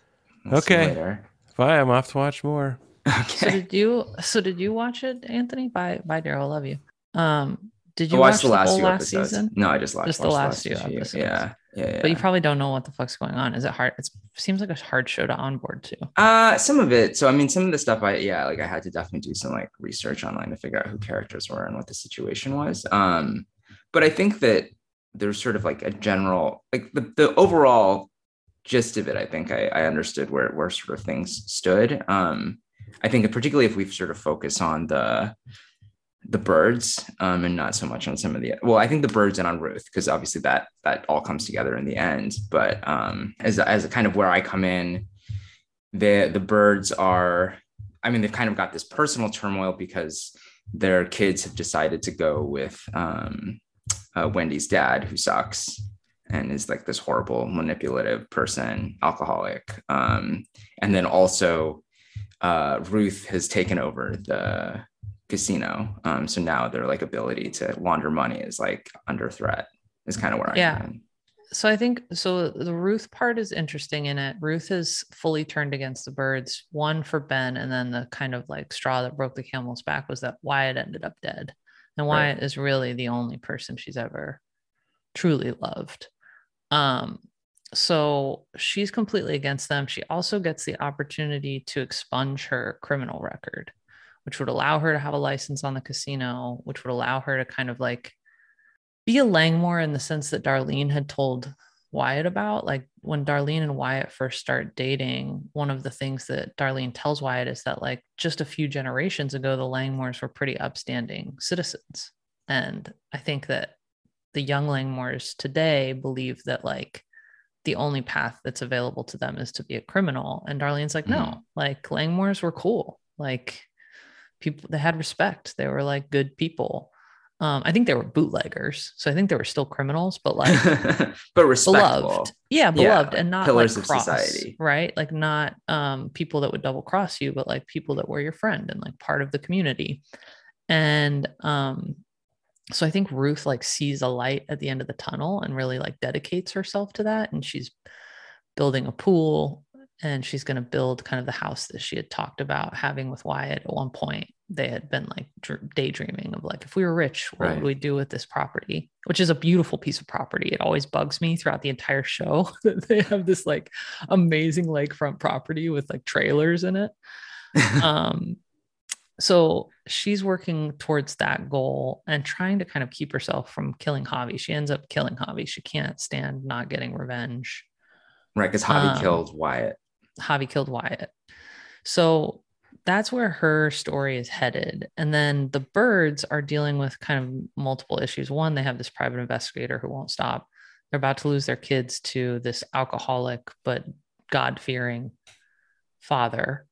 C: We'll okay. Bye. I'm off to watch more.
B: Okay. So did you? So did you watch it, Anthony? Bye, bye, Darrell. I love you. Um, did you watch the, last, the last season?
A: No, I just watched
B: just the last, few episodes.
A: Yeah, yeah, yeah.
B: But you probably don't know what the fuck's going on. Is it hard? It seems like a hard show to onboard to.
A: Uh, some of it. So I mean, some of the stuff I yeah, like I had to definitely do some like research online to figure out who characters were and what the situation was. Um, but I think that there's sort of like a general like the, the overall gist of it. I think I, I understood where where sort of things stood. Um, I think particularly if we sort of focus on the the Byrdes um, and not so much on some of the well i think the Byrdes and on ruth because obviously that that all comes together in the end. But um, as, as a kind of where i come in the the Byrdes are i mean they've kind of got this personal turmoil because their kids have decided to go with um, uh, wendy's dad who sucks and is like this horrible manipulative person alcoholic um, and then also uh, ruth has taken over the casino. Um, so now their like ability to launder money is like under threat. Is kind of where
B: yeah. I'm. Yeah. So I think so. The Ruth part is interesting in it. Ruth is fully turned against the Byrdes. One for Ben, and then the kind of like straw that broke the camel's back was that Wyatt ended up dead, and Wyatt right. is really the only person she's ever truly loved. Um, so she's completely against them. She also gets the opportunity to expunge her criminal record which would allow her to have a license on the casino, which would allow her to kind of like be a Langmore in the sense that Darlene had told Wyatt about. Like when Darlene and Wyatt first start dating, one of the things that Darlene tells Wyatt is that, like, just a few generations ago, the Langmores were pretty upstanding citizens. And I think that the young Langmores today believe that, like, the only path that's available to them is to be a criminal. And Darlene's like, no, mm. like Langmores were cool. Like people they had respect they were like good people um, I think they were bootleggers, so I think they were still criminals, but like,
A: but respectable.
B: beloved, yeah, beloved, yeah, and not pillars like cross, of society, right? Like not um, people that would double cross you, but like people that were your friend and like part of the community. And um, so I think Ruth like sees a light at the end of the tunnel and really like dedicates herself to that, and she's building a pool and she's going to build kind of the house that she had talked about having with Wyatt at one point. They had been like daydreaming of like, if we were rich, what right. would we do with this property? Which is a beautiful piece of property. It always bugs me throughout the entire show that they have this like amazing lakefront property with like trailers in it. um, so she's working towards that goal and trying to kind of keep herself from killing Javi. She ends up killing Javi. She can't stand not getting revenge.
A: Right, because Javi um, killed Wyatt.
B: Javi killed Wyatt. So that's where her story is headed. And then the Byrdes are dealing with kind of multiple issues. One, they have this private investigator who won't stop. They're about to lose their kids to this alcoholic but God fearing father.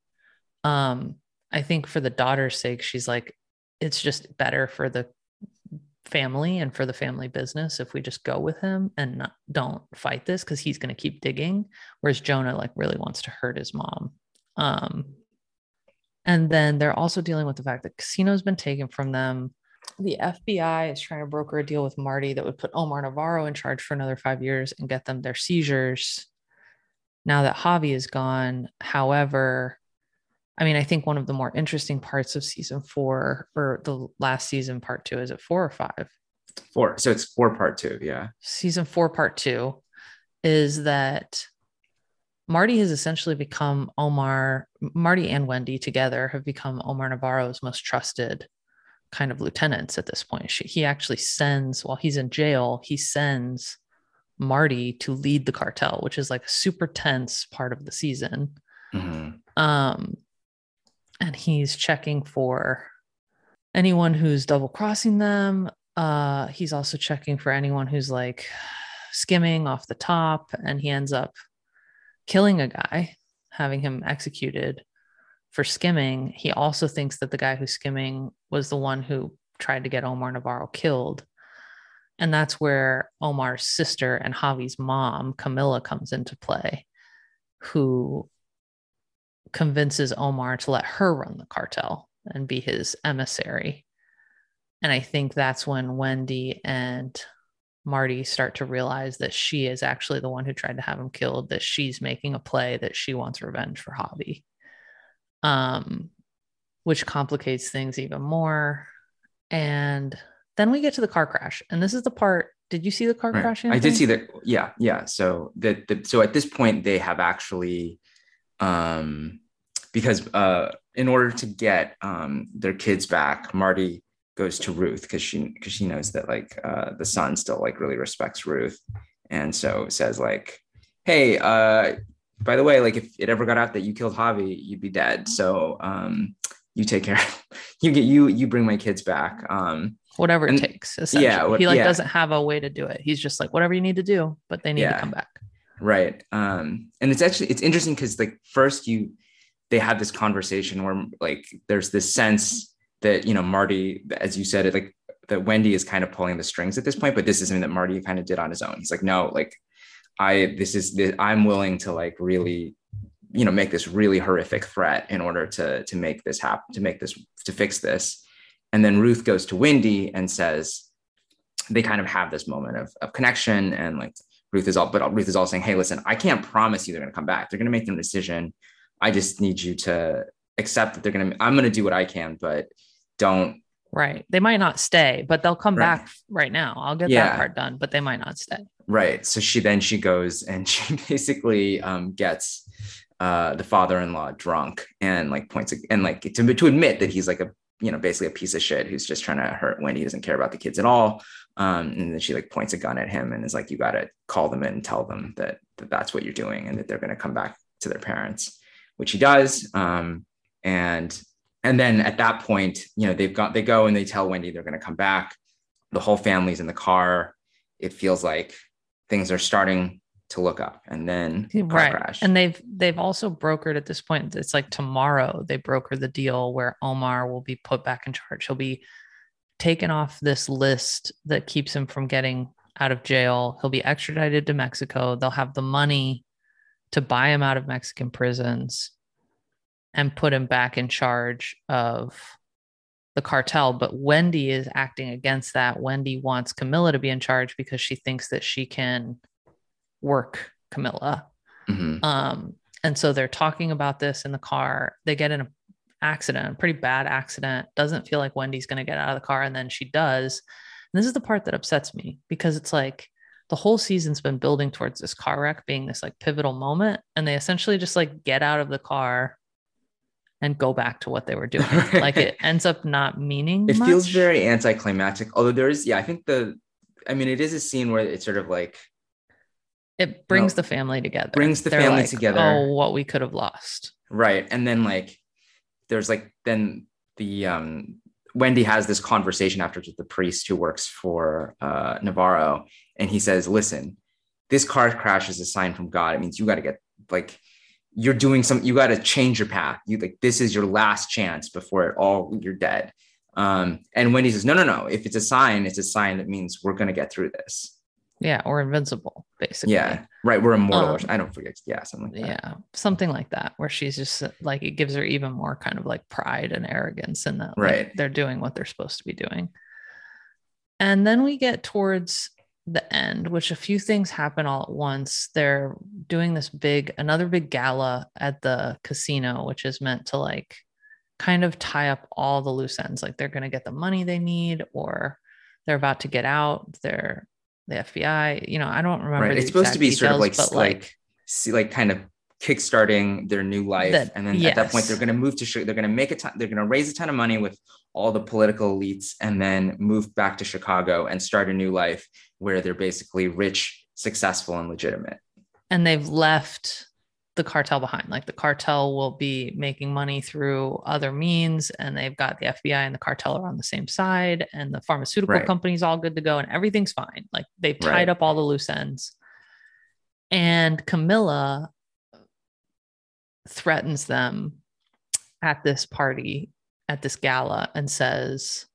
B: Um, I think for the daughter's sake, she's like, it's just better for the family and for the family business if we just go with him and not, don't fight this because he's going to keep digging whereas jonah like really wants to hurt his mom. Um and then they're also dealing with the fact that casino's been taken from them. The fbi is trying to broker a deal with marty that would put omar navarro in charge for another five years and get them their seizures. Now that javi is gone however I mean, I think one of the more interesting parts of season four or the last season, part two, is it four or five?
A: Four. So it's four, part two. Yeah.
B: Season four, part two is that Marty has essentially become Omar, Marty and Wendy together have become Omar Navarro's most trusted kind of lieutenants at this point. She, he actually sends, while he's in jail, he sends Marty to lead the cartel, which is like a super tense part of the season. Mm-hmm. Um, and he's checking for anyone who's double crossing them. Uh, he's also checking for anyone who's like skimming off the top, and he ends up killing a guy, having him executed for skimming. He also thinks that the guy who's skimming was the one who tried to get Omar Navarro killed. And that's where Omar's sister and Javi's mom, Camila, comes into play, who convinces Omar to let her run the cartel and be his emissary. And I think that's when Wendy and Marty start to realize that she is actually the one who tried to have him killed, that she's making a play, that she wants revenge for Javi. Um, which complicates things even more. And then we get to the car crash. And this is the part. Did you see the car right. crash?
A: I did see that. Yeah. Yeah. So that the, so at this point they have actually um because uh in order to get um their kids back, Marty goes to Ruth because she because she knows that like uh, the son still like really respects Ruth, and so says like, "Hey, uh, by the way, like if it ever got out that you killed Javi, you'd be dead. So um, you take care. you get you you bring my kids back. Um,
B: whatever and, it takes. Essentially, yeah, he like yeah. doesn't have a way to do it. He's just like whatever you need to do, but they need yeah. to come back.
A: Right. Um, and it's actually it's interesting because like first you they have this conversation where like there's this sense that you know Marty, as you said, it like that Wendy is kind of pulling the strings at this point, but this is something that Marty kind of did on his own. He's like, no, like I this is this, I'm willing to like really, you know, make this really horrific threat in order to to make this happen, to make this to fix this. And then Ruth goes to Wendy and says, they kind of have this moment of, of connection and like Ruth is all, but Ruth is all saying, Hey, listen, I can't promise you they're going to come back. They're going to make their decision. I just need you to accept that they're going to, I'm going to do what I can, but don't.
B: Right. They might not stay but they'll come right. back right. now. I'll get yeah. that part done but they might not stay.
A: Right. So she then she goes and she basically um, gets uh, the father-in-law drunk and like points and like to, to admit that he's like a you know basically a piece of shit who's just trying to hurt Wendy doesn't care about the kids at all. Um, and then she like points a gun at him and is like you got to call them in and tell them that, that that's what you're doing and that they're going to come back to their parents which he does um, and and then at that point, you know, they've got they go and they tell Wendy they're going to come back. The whole family's in the car. It feels like things are starting to look up and then right crash.
B: and they've they've also brokered at this point it's like tomorrow they broker the deal where omar will be put back in charge he'll be taken off this list that keeps him from getting out of jail he'll be extradited to mexico they'll have the money to buy him out of mexican prisons and put him back in charge of the cartel. But Wendy is acting against that. Wendy wants Camila to be in charge because she thinks that she can work Camila. Mm-hmm. Um, and so they're talking about this in the car. They get in an accident, a pretty bad accident. Doesn't feel like Wendy's going to get out of the car. And then she does. And this is the part that upsets me because it's like the whole season's been building towards this car wreck being this like pivotal moment. And they essentially just like get out of the car and go back to what they were doing. like it ends up not meaning.
A: It
B: much.
A: feels very anticlimactic. Although there is, yeah, I think the, I mean, it is a scene where it's sort of like
B: it brings you know, the family together.
A: Brings the They're family
B: like,
A: together.
B: Oh, what we could have lost.
A: Right, and then like there's like then the um Wendy has this conversation after with the priest who works for uh, Navarro, and he says, "Listen, this car crash is a sign from God. It means you got to get like you're doing some you got to change your path. You like this is your last chance before it all you're dead. Um and wendy says no no no. If it's a sign it's a sign that means we're going to get through this
B: yeah or invincible basically
A: yeah right we're immortal um, i don't forget yeah something like
B: yeah something like that where she's just like it gives her even more kind of like pride and arrogance in that right like, they're doing what they're supposed to be doing and then we get towards the end, which a few things happen all at once. They're doing this big, another big gala at the casino, which is meant to like kind of tie up all the loose ends. Like they're going to get the money they need, or they're about to get out. They're the FBI. You know, I don't remember.
A: Right. It's supposed to be details, sort of like, like, like, see, like kind of kickstarting their new life the, and then yes. at that point they're going to move to they're going to make a ton they're going to raise a ton of money with all the political elites and then move back to chicago and start a new life where they're basically rich successful and legitimate
B: and they've left the cartel behind like the cartel will be making money through other means and they've got the fbi and the cartel are on the same side and the pharmaceutical right. company's all good to go and everything's fine like they've tied right. up all the loose ends and camila threatens them at this party, at this gala, and says,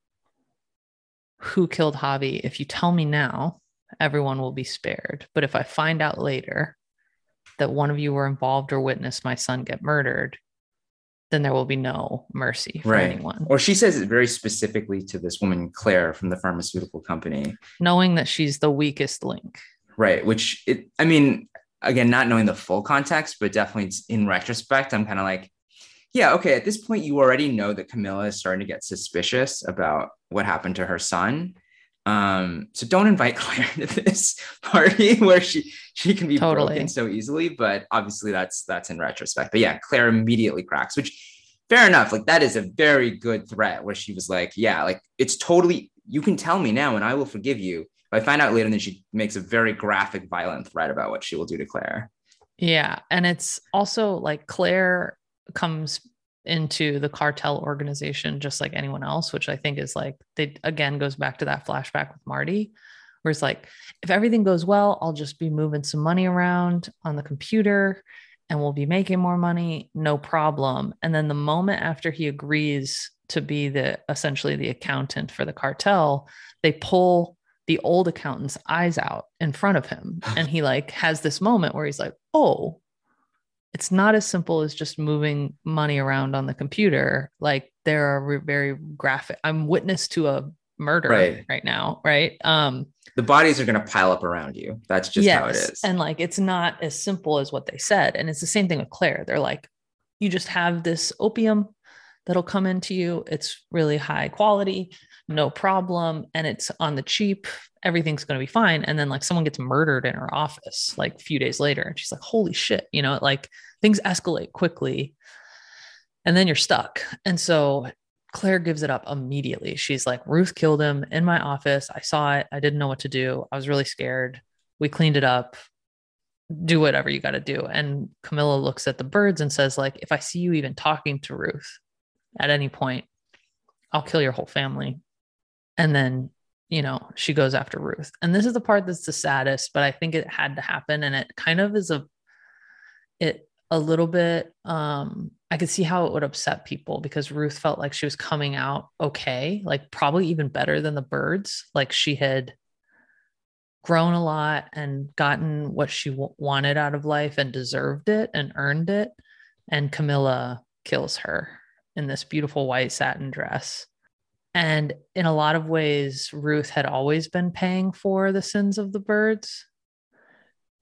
B: Who killed Javi? If you tell me now, everyone will be spared. But if I find out later that one of you were involved or witnessed my son get murdered, then there will be no mercy for right. anyone.
A: Or she says it very specifically to this woman, Claire, from the pharmaceutical company.
B: Knowing that she's the weakest link.
A: Right. Which it, I mean, again, not knowing the full context, but definitely in retrospect, I'm kind of like, yeah, okay, at this point, you already know that Camila is starting to get suspicious about what happened to her son. Um, so don't invite Claire to this party where she she can be totally. broken so easily. But obviously, that's that's in retrospect. But yeah, Claire immediately cracks, which fair enough. Like that is a very good threat where she was like, yeah, like it's totally you can tell me now and I will forgive you. But I find out later, and then she makes a very graphic, violent threat about what she will do to Claire.
B: Yeah, and it's also like Claire comes into the cartel organization just like anyone else, which I think is like they again goes back to that flashback with Marty, where it's like, if everything goes well, I'll just be moving some money around on the computer and we'll be making more money, no problem. And then the moment after he agrees to be the essentially the accountant for the cartel, they pull the old accountant's eyes out in front of him. And he like has this moment where he's like, oh, it's not as simple as just moving money around on the computer. Like there are very graphic. I'm witness to a murder right, right now, right? Um,
A: the bodies are going to pile up around you. That's just yes, how it is.
B: And like it's not as simple as what they said. And it's the same thing with Claire. They're like, you just have this opium that'll come into you. It's really high quality, no problem, and it's on the cheap. Everything's going to be fine. And then like someone gets murdered in her office like a few days later, and she's like, "Holy shit!" You know, like things escalate quickly, and then you're stuck. And so Claire gives it up immediately. She's like, "Ruth killed him in my office. I saw it. I didn't know what to do. I was really scared. We cleaned it up do whatever you got to do. And Camila looks at the Byrdes and says, like, if I see you even talking to Ruth, at any point, I'll kill your whole family. And then, you know, she goes after Ruth. And this is the part that's the saddest, but I think it had to happen. And it kind of is a, it a little bit, um, I could see how it would upset people because Ruth felt like she was coming out okay, like probably even better than the Byrdes. Like she had grown a lot and gotten what she w- wanted out of life and deserved it and earned it. And Camila kills her in this beautiful white satin dress. And in a lot of ways, Ruth had always been paying for the sins of the Byrdes.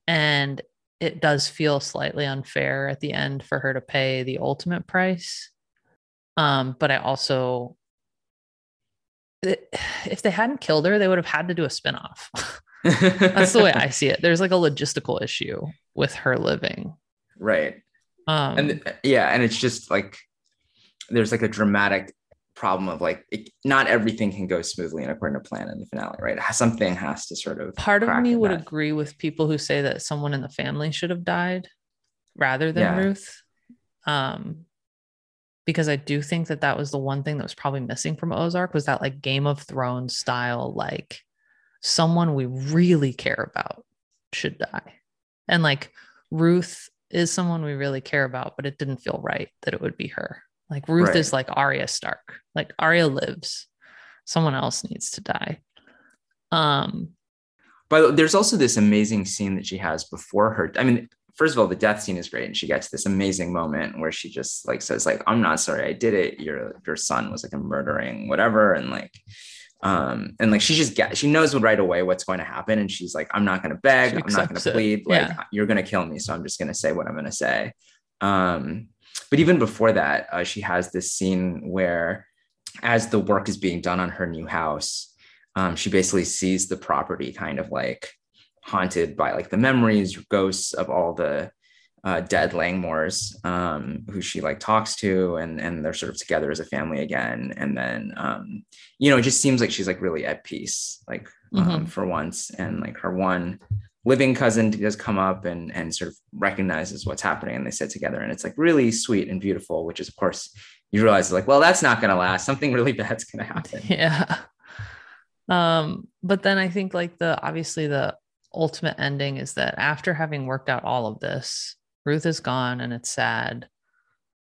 B: And it does feel slightly unfair at the end for her to pay the ultimate price. Um, but I also, if they hadn't killed her, they would have had to do a spinoff. That's the way I see it. There's like a logistical issue with her living.
A: Right. Um, and yeah, and it's just like there's like a dramatic problem of like it, not everything can go smoothly and according to plan in the finale, right? Something has to sort of.
B: Part of me would that. agree with people who say that someone in the family should have died rather than yeah. Ruth, um, because I do think that that was the one thing that was probably missing from Ozark was that like Game of Thrones style, like someone we really care about should die, and like Ruth is someone we really care about, but it didn't feel right that it would be her. Like Ruth right. is like Arya Stark. Like Arya lives. Someone else needs to die. Um
A: but there's also this amazing scene that she has before her. I mean, first of all, the death scene is great, and she gets this amazing moment where she just like says, like, I'm not sorry I did it. Your your son was like a murdering, whatever. And like um and like she just get she knows right away what's going to happen. And she's like, I'm not gonna beg, I'm not gonna plead, like yeah. you're gonna kill me. So I'm just gonna say what I'm gonna say. Um but even before that, uh, she has this scene where, as the work is being done on her new house, um, she basically sees the property kind of like haunted by like the memories, ghosts of all the uh, dead Langmores, um, who she like talks to, and and they're sort of together as a family again. And then, um, you know, it just seems like she's like really at peace, like um, mm-hmm. for once. And like her one living cousin does come up and and sort of recognizes what's happening and they sit together and it's like really sweet and beautiful which is of course you realize like well that's not going to last. Something really bad's going to happen.
B: Yeah. Um but then i think like the obviously the ultimate ending is that after having worked out all of this ruth is gone and it's sad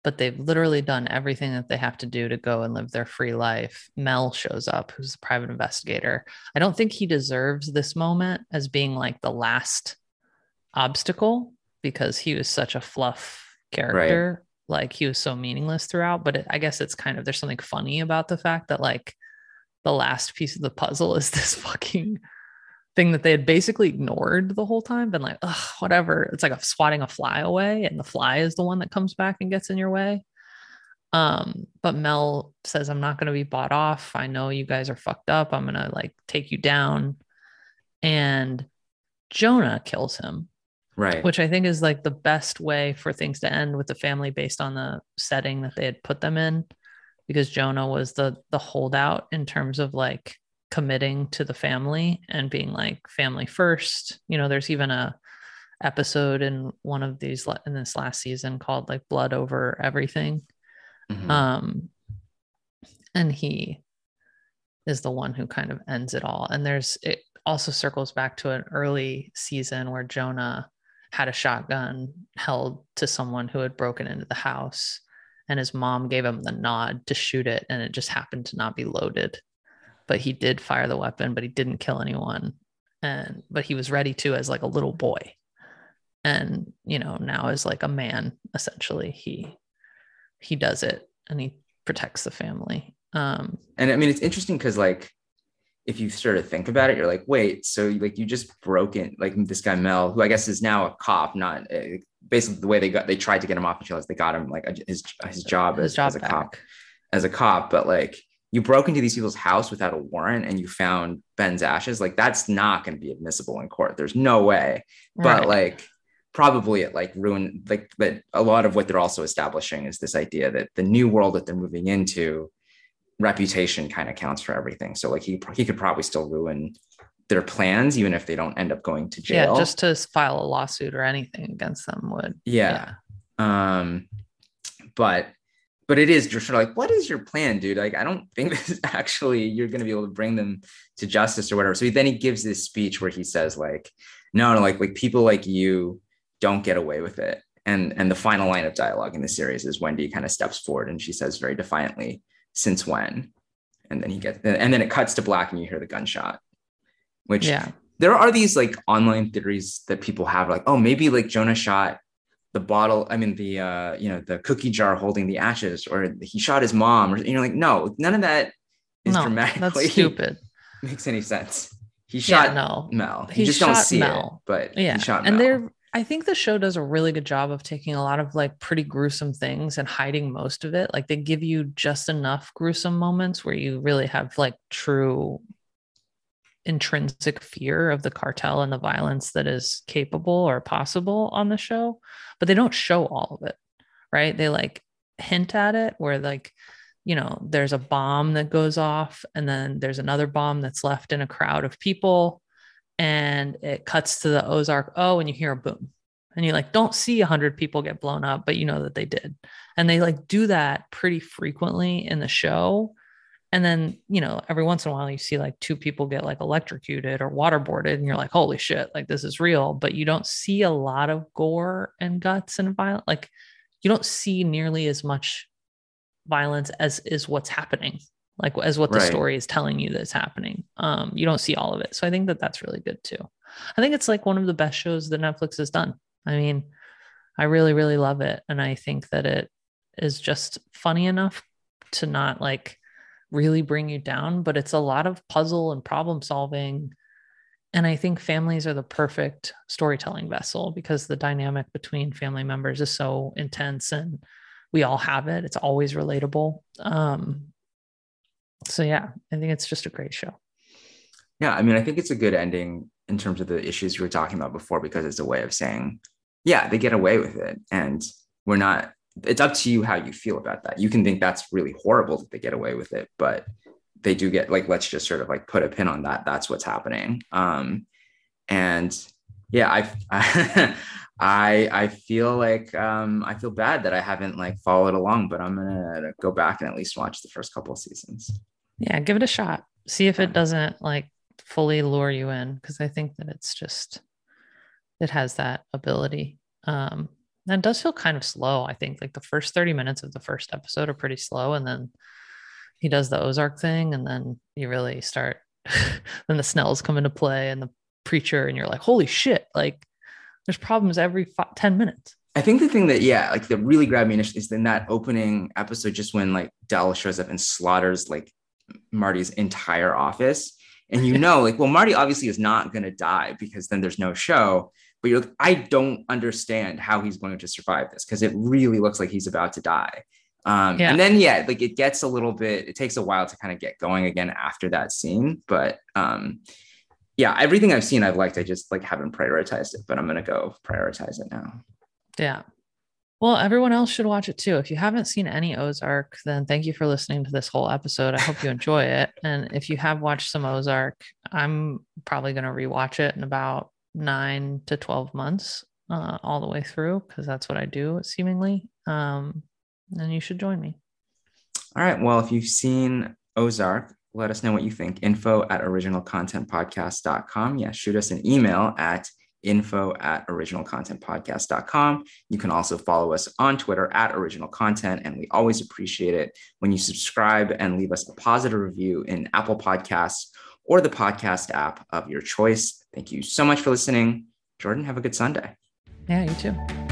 B: but they've literally done everything that they have to do to go and live their free life. Mel shows up, who's a private investigator. I don't think he deserves this moment as being like the last obstacle because he was such a fluff character like he was so meaningless throughout. But it, I guess it's kind of there's something funny about the fact that like the last piece of the puzzle is this fucking thing that they had basically ignored the whole time, been like, Ugh, whatever. It's like a swatting a fly away, and the fly is the one that comes back and gets in your way. Um, but Mel says, I'm not gonna be bought off. I know you guys are fucked up. I'm gonna like take you down. And Jonah kills him.
A: Right.
B: Which I think is like the best way for things to end with the family based on the setting that they had put them in. Because Jonah was the the holdout in terms of like committing to the family and being like family first. You know, there's even a episode in one of these in this last season called like blood over everything Mm-hmm. Um, and he is the one who kind of ends it all. And there's it also circles back to an early season where Jonah had a shotgun held to someone who had broken into the house and his mom gave him the nod to shoot it and it just happened to not be loaded but he did fire the weapon but he didn't kill anyone and but he was ready to as like a little boy and you know now as like a man essentially he he does it and he protects the family. Um,
A: and I mean, it's interesting because like, if you sort of think about it, you're like, wait, so like you just broke in, like this guy Mel, who I guess is now a cop, not uh, basically the way they got, they tried to get him off the trail is they got him like a, his his job, his as, job as a back. cop, as a cop, but like you broke into these people's house without a warrant and you found Ben's ashes, like that's not going to be admissible in court. There's no way. But like probably it like ruin like that a lot of what they're also establishing is this idea that the new world that they're moving into reputation kind of counts for everything so like he he could probably still ruin their plans even if they don't end up going to jail
B: yeah just to file a lawsuit or anything against them would
A: yeah, yeah. um but but it is just sort of like what is your plan dude like i don't think this is actually you're going to be able to bring them to justice or whatever so he, then he gives this speech where he says like no no like like people like you don't get away with it. And and the final line of dialogue in the series is Wendy kind of steps forward and she says very defiantly, "Since when?" And then he gets and then it cuts to black and you hear the gunshot. Which yeah. there are these like online theories that people have like, oh, maybe like Jonah shot the bottle, I mean the uh, you know, the cookie jar holding the ashes, or he shot his mom, or you know like, no, none of that is no, dramatically
B: that's stupid.
A: makes any sense. He shot yeah, no. Mel. He, he just don't see Mel. it, but yeah, he shot
B: and they're I think the show does a really good job of taking a lot of like pretty gruesome things and hiding most of it. Like they give you just enough gruesome moments where you really have like true intrinsic fear of the cartel and the violence that is capable or possible on the show, but they don't show all of it, right? They like hint at it where like you know there's a bomb that goes off and then there's another bomb that's left in a crowd of people and it cuts to the Ozark. Oh, and you hear a boom. And you like don't see a hundred people get blown up, but you know that they did. And they like do that pretty frequently in the show. And then, you know, every once in a while you see like two people get like electrocuted or waterboarded, and you're like, holy shit, like this is real. But you don't see a lot of gore and guts and violence. Like you don't see nearly as much violence as is what's happening like as what the right. story is telling you that's happening. Um, you don't see all of it. So I think that that's really good too. I think it's like one of the best shows that Netflix has done. I mean, I really, really love it. And I think that it is just funny enough to not like really bring you down, but it's a lot of puzzle and problem solving. And I think families are the perfect storytelling vessel because the dynamic between family members is so intense and we all have it. It's always relatable. Um, so yeah, I think it's just a great show.
A: Yeah, I mean, I think it's a good ending in terms of the issues you were talking about before because it's a way of saying, yeah, they get away with it, and we're not. It's up to you how you feel about that. You can think that's really horrible that they get away with it, but they do get like let's just sort of like put a pin on that. That's what's happening. Um, and yeah, I I I feel like um, I feel bad that I haven't like followed along, but I'm gonna go back and at least watch the first couple of seasons.
B: Yeah, give it a shot. See if it doesn't like fully lure you in because I think that it's just it has that ability. Um, it does feel kind of slow. I think like the first 30 minutes of the first episode are pretty slow, and then he does the Ozark thing, and then you really start. then the Snells come into play, and the preacher, and you're like, holy shit! Like there's problems every five, 10 minutes
A: I think the thing that yeah, like that really grabbed me initially is in that opening episode, just when like Del shows up and slaughters like Marty's entire office, and you know, like, well, Marty obviously is not going to die because then there's no show. But you're like, I don't understand how he's going to survive this because it really looks like he's about to die. Um, yeah. And then yeah, like it gets a little bit. It takes a while to kind of get going again after that scene, but um, yeah, everything I've seen I've liked. I just like haven't prioritized it, but I'm gonna go prioritize it now.
B: Yeah. Well, everyone else should watch it too. If you haven't seen any Ozark, then thank you for listening to this whole episode. I hope you enjoy it. And if you have watched some Ozark, I'm probably going to rewatch it in about nine to 12 months, uh, all the way through, because that's what I do seemingly. Um, and you should join me.
A: All right. Well, if you've seen Ozark, let us know what you think. Info at originalcontentpodcast.com. Yeah, shoot us an email at info at originalcontentpodcast.com. You can also follow us on Twitter at original content. And we always appreciate it when you subscribe and leave us a positive review in Apple Podcasts or the podcast app of your choice. Thank you so much for listening. Jordan, have a good Sunday.
B: Yeah, you too.